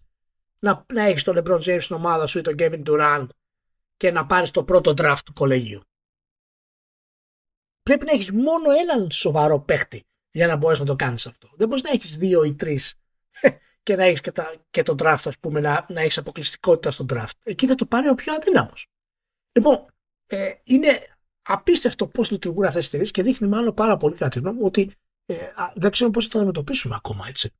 να, να έχεις τον LeBron James στην ομάδα σου ή τον Kevin Durant και να πάρεις το πρώτο draft του κολεγίου. Πρέπει να έχεις μόνο έναν σοβαρό παίχτη για να μπορείς να το κάνεις αυτό. Δεν μπορείς να έχεις δύο ή τρεις και να έχεις και, τα, και το draft, ας πούμε, να, να έχεις αποκλειστικότητα στο draft. Εκεί θα το πάρει ο πιο αδύναμος. Λοιπόν, ε, είναι απίστευτο πώς λειτουργούν αυτές τις εταιρείες και δείχνει μάλλον πάρα πολύ κάτι μου ότι ε, δεν ξέρουμε πώς θα το αντιμετωπίσουμε ακόμα έτσι.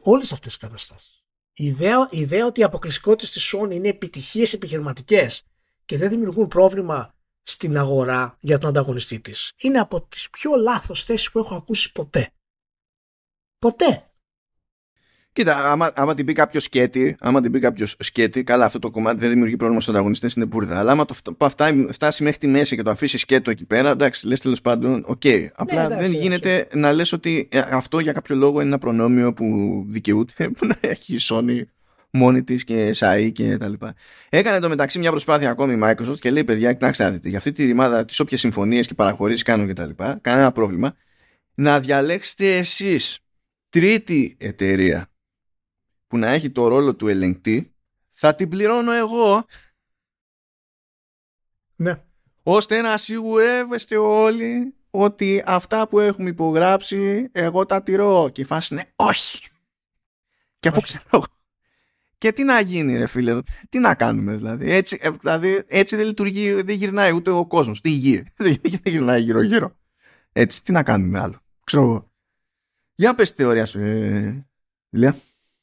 Όλες αυτές τις καταστάσεις. Η ιδέα, η ιδέα ότι οι αποκλειστικότητες της Sony είναι επιτυχίες επιχειρηματικές και δεν δημιουργούν πρόβλημα στην αγορά για τον ανταγωνιστή της είναι από τις πιο λάθος θέσεις που έχω ακούσει ποτέ. Ποτέ.
Κοίτα, άμα, άμα την πει κάποιος σκέτη, άμα την πει κάποιος σκέτη, καλά, αυτό το κομμάτι δεν δημιουργεί πρόβλημα στους ανταγωνιστές, είναι μπούρδα. Αλλά άμα το φτάσει μέχρι τη μέση και το αφήσεις σκέτο εκεί πέρα, εντάξει, λες τέλος πάντων, OK. Okay. Απλά ναι, δεν γίνεται να λες ότι ε, αυτό για κάποιο λόγο είναι ένα προνόμιο που δικαιούται που να έχει η Sony μόνη της και ΣΑΗ και τα λοιπά. Έκανε το μεταξύ μια προσπάθεια ακόμη η Microsoft και λέει: Παιδιά, κοιτάξτε να δείτε, για αυτή τη ρημάδα, τις όποιες συμφωνίες και παραχωρήσεις κάνω και τα λοιπά, κανένα πρόβλημα. Να διαλέξετε εσείς τρίτη εταιρεία που να έχει το ρόλο του ελεγκτή θα την πληρώνω εγώ.
Ναι.
ώστε να σιγουρεύεστε όλοι ότι αυτά που έχουμε υπογράψει εγώ τα τηρώ. Και η φάση είναι όχι. Και από ξέρω εγώ. Και τι να γίνει ρε φίλε τι να κάνουμε δηλαδή. Έτσι, ε, δηλαδή, έτσι δεν λειτουργεί δεν γυρνάει ούτε ο κόσμος. Τι γη δεν γυρνάει γύρω γύρω έτσι τι να κάνουμε άλλο ξέρω εγώ. Για πες τη θεωρία σου ε,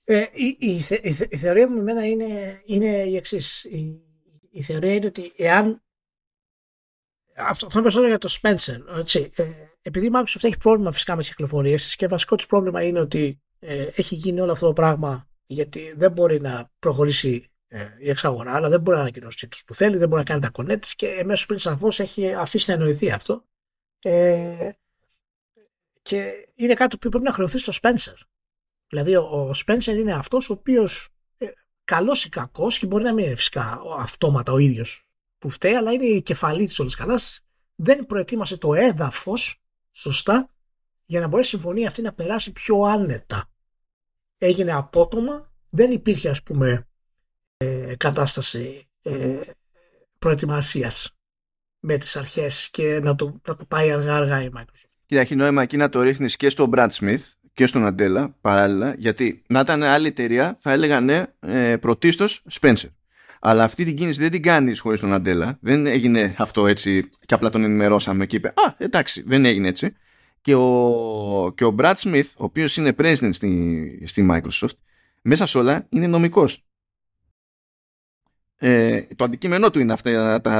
ε, η, η, η, η, θεωρία μου εμένα είναι, είναι η εξής. Η, η, θεωρία είναι ότι εάν. Αυτό, αυτό είναι περισσότερο για το Spencer. Έτσι, ε, επειδή η Microsoft έχει πρόβλημα φυσικά με τις κυκλοφορίες και βασικό της πρόβλημα είναι ότι ε, έχει γίνει όλο αυτό το πράγμα γιατί δεν μπορεί να προχωρήσει ε, η εξαγορά, αλλά δεν μπορεί να ανακοινώσει τους που θέλει, δεν μπορεί να κάνει τα κονέτ και εμέσως πριν σαφώς έχει αφήσει να εννοηθεί αυτό. Ε, και είναι κάτι που πρέπει να χρεωθεί στο Spencer. Δηλαδή ο Σπένσερ είναι αυτός ο οποίος ε, καλός ή κακός και μπορεί να μην είναι φυσικά αυτόματα ο ίδιος που φταίει αλλά είναι η κεφαλή της όλης καλάς δεν προετοίμασε το έδαφος σωστά για να μπορέσει η συμφωνία αυτή να περάσει πιο άνετα. Έγινε απότομα, δεν υπήρχε ας πούμε ε, κατάσταση ε, προετοιμασίας με τις αρχές και να το, να το πάει αργά αργά η Microsoft.
Κοίτα, έχει νόημα εκεί να το ρίχνεις και στον Brad Smith και στον Αντέλα παράλληλα, γιατί να ήταν άλλη εταιρεία θα έλεγαν ναι, ε, πρωτίστως Spencer. Αλλά αυτή την κίνηση δεν την κάνεις χωρίς τον Αντέλα. Δεν έγινε αυτό έτσι και απλά τον ενημερώσαμε και είπε Α, εντάξει, δεν έγινε έτσι. Και ο, και ο Brad Smith, ο οποίος είναι president στη, στη Microsoft, μέσα σε όλα είναι νομικός. Ε, το αντικείμενό του είναι αυτά τα.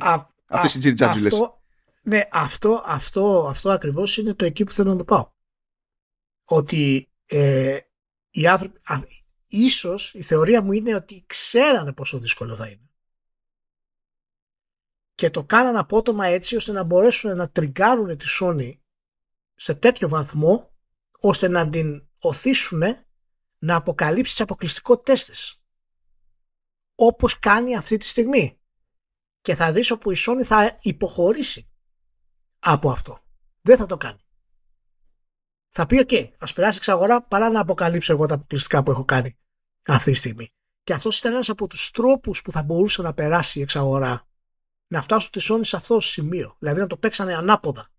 Α, αυτές οι αυτό,
ναι, αυτό, αυτό, αυτό ακριβώς είναι το εκεί που θέλω να το πάω ότι ε, οι άνθρωποι, α, ίσως η θεωρία μου είναι ότι ξέρανε πόσο δύσκολο θα είναι. Και το κάνανε απότομα έτσι ώστε να μπορέσουν να τριγκάρουν τη Sony σε τέτοιο βαθμό ώστε να την οθήσουν να αποκαλύψει τις αποκλειστικότητες της. Όπως κάνει αυτή τη στιγμή. Και θα δεις όπου η Sony θα υποχωρήσει από αυτό. Δεν θα το κάνει θα πει: OK, ας περάσει εξαγορά παρά να αποκαλύψω εγώ τα αποκλειστικά που έχω κάνει αυτή τη στιγμή. Και αυτός ήταν ένας από τους τρόπους που θα μπορούσε να περάσει η εξαγορά. Να φτάσουν τη Sony σε αυτό το σημείο. Δηλαδή να το παίξανε ανάποδα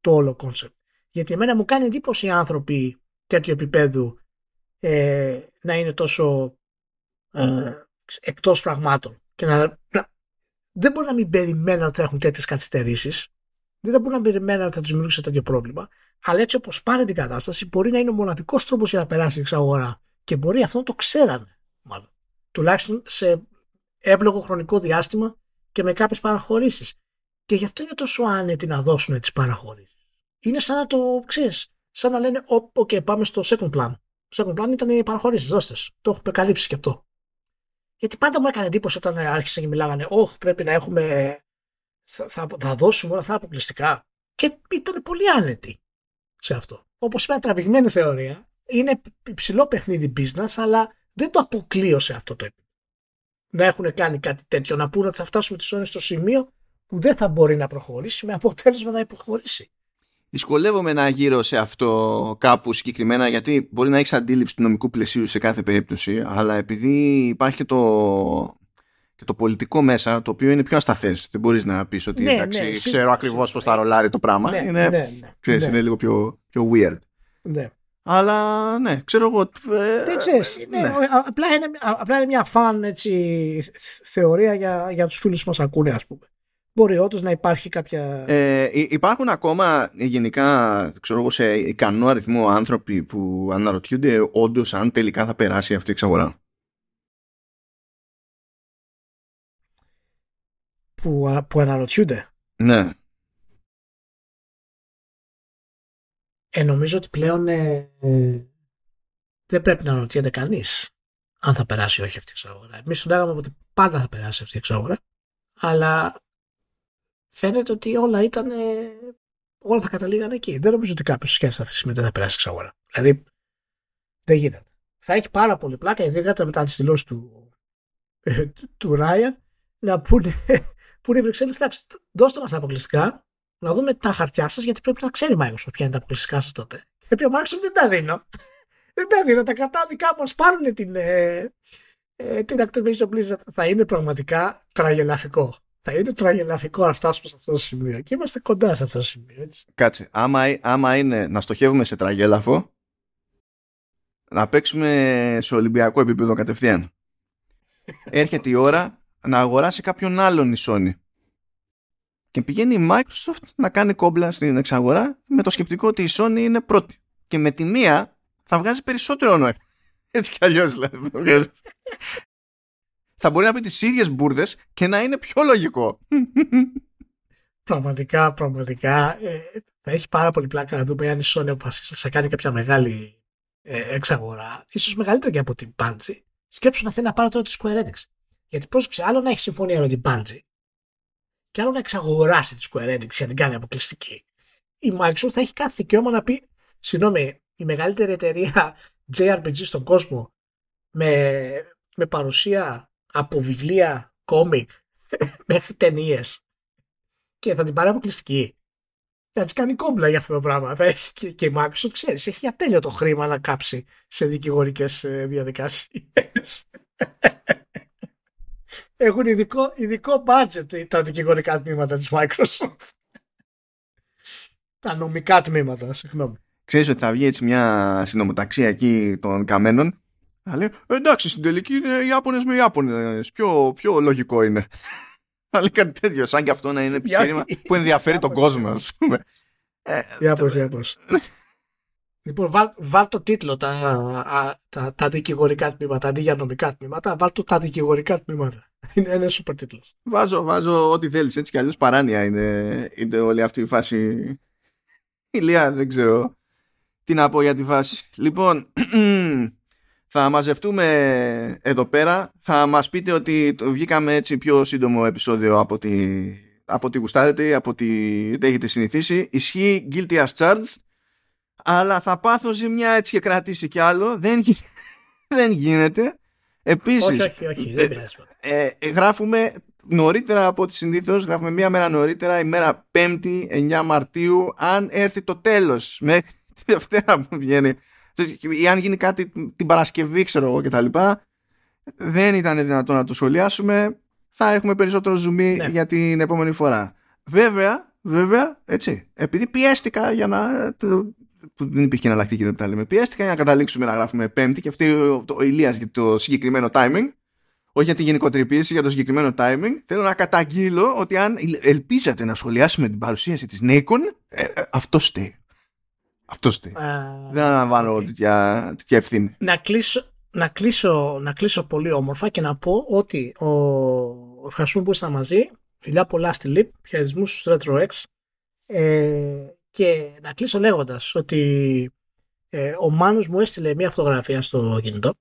το όλο κόνσεπτ. Γιατί εμένα μου κάνει εντύπωση οι άνθρωποι τέτοιου επίπεδου ε, να είναι τόσο ε, εκτός πραγμάτων και να, να, δεν μπορεί να μην περιμένουν ότι θα έχουν τέτοιες καθυστερήσεις δεν θα μπορούν να περιμένουν ότι θα τους δημιουργήσει τέτοιο πρόβλημα. Αλλά έτσι όπως πάνε την κατάσταση, μπορεί να είναι ο μοναδικός τρόπος για να περάσει η εξαγορά. Και μπορεί αυτό να το ξέρανε, μάλλον. Τουλάχιστον σε εύλογο χρονικό διάστημα και με κάποιες παραχωρήσεις. Και γι' αυτό είναι τόσο άνετοι να δώσουν τις παραχωρήσεις. Είναι σαν να το ξέρεις, σαν να λένε: OK, πάμε στο second plan. Το second plan ήταν οι παραχωρήσεις, δώστε. Το έχουμε καλύψει και αυτό. Γιατί πάντα μου έκανε εντύπωση όταν άρχισαν και μιλάγανε: Όχι, πρέπει να έχουμε θα, θα, θα δώσουμε όλα αυτά αποκλειστικά. Και ήταν πολύ άνετοι σε αυτό. Όπως είπα, τραβηγμένη θεωρία. Είναι υψηλό παιχνίδι business, αλλά δεν το αποκλείω σε αυτό το επίπεδο. Να έχουν κάνει κάτι τέτοιο, να πούνε ότι θα φτάσουμε τις ώρες στο σημείο που δεν θα μπορεί να προχωρήσει με αποτέλεσμα να υποχωρήσει.
Δυσκολεύομαι να γύρω σε αυτό κάπου συγκεκριμένα γιατί μπορεί να έχεις αντίληψη του νομικού πλαισίου σε κάθε περίπτωση αλλά επειδή υπάρχει και το, και το πολιτικό μέσα, το οποίο είναι πιο ασταθέ. Δεν μπορείς να πεις ότι
Ναι,
εντάξει,
ναι,
ξέρω ακριβώς πώς θα ρολάρει το πράγμα.
Ναι,
είναι,
ναι, ναι,
ξέρεις,
ναι.
είναι λίγο πιο, πιο weird.
Ναι.
Αλλά ναι, ξέρω εγώ. ε,
Δεν ξέρεις, ναι,
ναι.
α- απλά, είναι, α- απλά είναι μια φαν έτσι, θ- θεωρία για, για τους φίλους που μας ακούνε ας πούμε. Μπορεί όντως να υπάρχει κάποια...
Ε, υ- υπάρχουν ακόμα ε, γενικά ξέρω εγώ, σε ικανό αριθμό άνθρωποι που αναρωτιούνται όντως αν τελικά θα περάσει αυτή η εξαγορά.
Που, α- που αναρωτιούνται.
Ναι.
Ε, νομίζω ότι πλέον ε, ε, δεν πρέπει να αναρωτιέται κανείς αν θα περάσει ή όχι αυτή η εξαγορά. Εμείς του λέγαμε ότι πάντα θα περάσει αυτή η εξαγορά, αλλά φαίνεται ότι όλα ήταν. ε, όλα θα καταλήγαν εκεί. Δεν νομίζω ότι κάποιος σκέφτεται αυτή τη στιγμή ότι δεν θα περάσει η εξαγορά. Δηλαδή, δεν γίνεται. Θα έχει πάρα πολύ πλάκα, ειδικά μετά τις δηλώσεις του, ε, του- του Ράιαν, να πούνε, πούνε οι Βρυξέλλες, εντάξει, δώστε μας τα αποκλειστικά, να δούμε τα χαρτιά σας, γιατί πρέπει να ξέρει η Microsoft ποια είναι τα αποκλειστικά σας τότε. Γιατί ο Microsoft δεν τα δίνω. δεν τα δίνω, τα κρατάω δικά μου, ας πάρουν την, ε, ε, την Activision Blizzard. Θα είναι πραγματικά τραγελαφικό. Θα είναι τραγελαφικό να φτάσουμε σε αυτό το σημείο. Και είμαστε κοντά σε αυτό το σημείο, έτσι.
Κάτσε. Άμα, άμα είναι να στοχεύουμε σε τραγέλαφο, να παίξουμε σε Ολυμπιακό επίπεδο κατευθείαν. Έρχεται η ώρα να αγοράσει κάποιον άλλον η Sony. Και πηγαίνει η Microsoft να κάνει κόμπλα στην εξαγορά με το σκεπτικό ότι η Sony είναι πρώτη. Και με τη μία θα βγάζει περισσότερο νόημα. Έτσι κι αλλιώς δηλαδή. θα μπορεί να πει τις ίδιες μπουρδες και να είναι πιο λογικό.
Πραγματικά, πραγματικά ε, θα έχει πάρα πολύ πλάκα να δούμε αν η Sony αποφασίσει να κάνει κάποια μεγάλη ε, εξαγορά, ίσως μεγαλύτερη και από την Bungie. Σκέψου να θέλει να πάρει τώρα τη Square Enix. Γιατί πρόσεξε, άλλο να έχεις συμφωνία με την Bungie και άλλο να εξαγοράσει τη Square Enix για να την κάνει αποκλειστική. Η Microsoft θα έχει κάθε δικαίωμα να πει, συγγνώμη, η μεγαλύτερη εταιρεία JRPG στον κόσμο με, με παρουσία από βιβλία, κόμικ, μέχρι ταινίες και θα την πάρει αποκλειστική. Θα της κάνει κόμπλα για αυτό το πράγμα. Θα έχει και, και η Microsoft, ξέρεις, έχει ατέλειο το χρήμα να κάψει σε δικηγορικές διαδικασίες. Έχουν ειδικό, ειδικό budget τα δικηγορικά τμήματα της Microsoft. τα νομικά τμήματα, συγγνώμη.
Ξέρεις ότι θα βγει έτσι μια συνομοταξία εκεί των καμένων. Θα λέει, «Ε, εντάξει, στην τελική είναι Ιάπωνες με Ιάπωνες. Πιο, πιο λογικό είναι. Θα λέει κάτι τέτοιο, σαν και αυτό να είναι επιχείρημα που ενδιαφέρει τον κόσμο, ας πούμε. Ε,
Για πώς, για πώς. Λοιπόν, βάλ, βάλ το τίτλο τα, α, τα, τα δικηγορικά τμήματα αντί για νομικά τμήματα. Βάλ το τα δικηγορικά τμήματα. Είναι ένα σούπερ τίτλος.
Βάζω, βάζω ό,τι θέλεις, έτσι κι αλλιώς παράνοια είναι, είναι όλη αυτή η φάση. Ηλία, δεν ξέρω τι να πω για τη φάση. Λοιπόν, θα μαζευτούμε εδώ πέρα. Θα μας πείτε ότι το βγήκαμε έτσι πιο σύντομο επεισόδιο από τη, από ό,τι γουστάρετε, από ό,τι έχετε συνηθίσει. Ισχύει guilty as charged, αλλά θα πάθω ζημιά έτσι και κρατήσει κι άλλο. Δεν, γι- δεν γίνεται. Επίσης,
Όχι, όχι, όχι. Δεν πειράζει.
ε, ε, γράφουμε νωρίτερα από ό,τι συνήθως, γράφουμε μία μέρα νωρίτερα, ημέρα 5η, 9 Μαρτίου, αν έρθει το τέλος με τη Δευτέρα που βγαίνει ή αν γίνει κάτι την Παρασκευή, ξέρω εγώ κτλ. Δεν ήταν δυνατόν να το σχολιάσουμε. Θα έχουμε περισσότερο ζουμί
Ναι.
για την επόμενη φορά. Βέβαια, βέβαια, έτσι, επειδή πιέστηκα για να. Το- που δεν υπήρχε εναλλακτική δεν τα λέμε. Πιέστηκα για να καταλήξουμε να γράφουμε Πέμπτη και αυτή ο, το, ο Ηλίας για το συγκεκριμένο timing όχι για τη γενικότερη πίεση, για το συγκεκριμένο timing. Θέλω να καταγγείλω ότι αν ελπίζατε να σχολιάσουμε την παρουσίαση της Nikon, ε, ε, αυτό στέει. Αυτό στέει.
Α,
Δεν αναλαμβάνω
οκ.
τέτοια, τέτοια ευθύνη.
να κλείσω, να, κλείσω, να κλείσω πολύ όμορφα και να πω ότι ο, ευχαριστούμε που ήσασταν μαζί. Φιλιά πολλά στη ΛΥΠ, χαιρετισμούς στους RetroX. Ε, και να κλείσω λέγοντας ότι ε, ο Μάνος μου έστειλε μια φωτογραφία στο κινητό.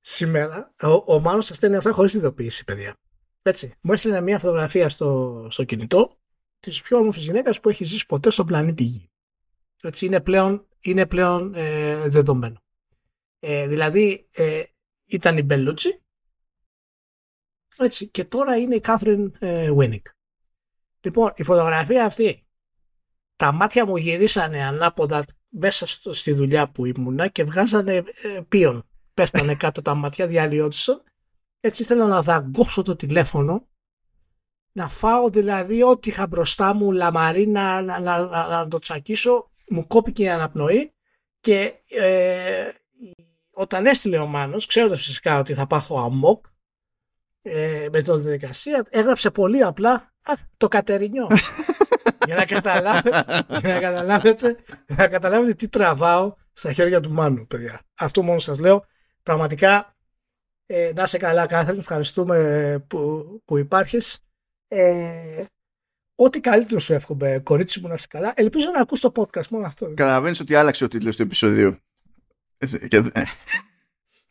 Σήμερα, ο, ο Μάνος σας στέλνει αυτά χωρίς ειδοποίηση, παιδιά. Έτσι, μου έστειλε μια φωτογραφία στο, στο κινητό της πιο όμορφης γυναίκας που έχει ζήσει ποτέ στον πλανήτη Γη. Έτσι, είναι πλέον, είναι πλέον ε, δεδομένο. Ε, δηλαδή ε, ήταν η Μπελούτσι έτσι, και τώρα είναι η Κάθριν ε, Βίνικ. Λοιπόν, η φωτογραφία αυτή τα μάτια μου γυρίσανε ανάποδα μέσα στο, στη δουλειά που ήμουνα και βγάζανε ε, πίον. πέφτανε κάτω τα ματιά, διαλυόντουσαν. Έτσι ήθελα να δαγκώσω το τηλέφωνο, να φάω δηλαδή ό,τι είχα μπροστά μου, λαμαρί, να, να, να, να, το τσακίσω. Μου κόπηκε η αναπνοή και ε, όταν έστειλε ο Μάνος, ξέροντας φυσικά ότι θα πάθω αμόκ ε, με την διαδικασία, έγραψε πολύ απλά α, το κατερινιό. για, να καταλάβετε, για να καταλάβετε, για να καταλάβετε τι τραβάω στα χέρια του Μάνου, παιδιά. Αυτό μόνο σας λέω. Πραγματικά, ε, να είσαι καλά Κάθριν, ευχαριστούμε που, που υπάρχεις. Ε, ό,τι καλύτερο σου εύχομαι, κορίτσι μου, να είσαι καλά. Ελπίζω να ακούς το podcast μόνο αυτό.
Καταλαβαίνεις ότι άλλαξε ο τίτλος του επεισοδίου.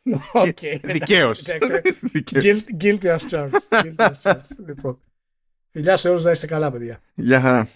Okay.
Δικαίως.
Guilty as charged. Λοιπόν. Φιλιά σε όλους να είστε καλά, παιδιά.
Γεια χαρά.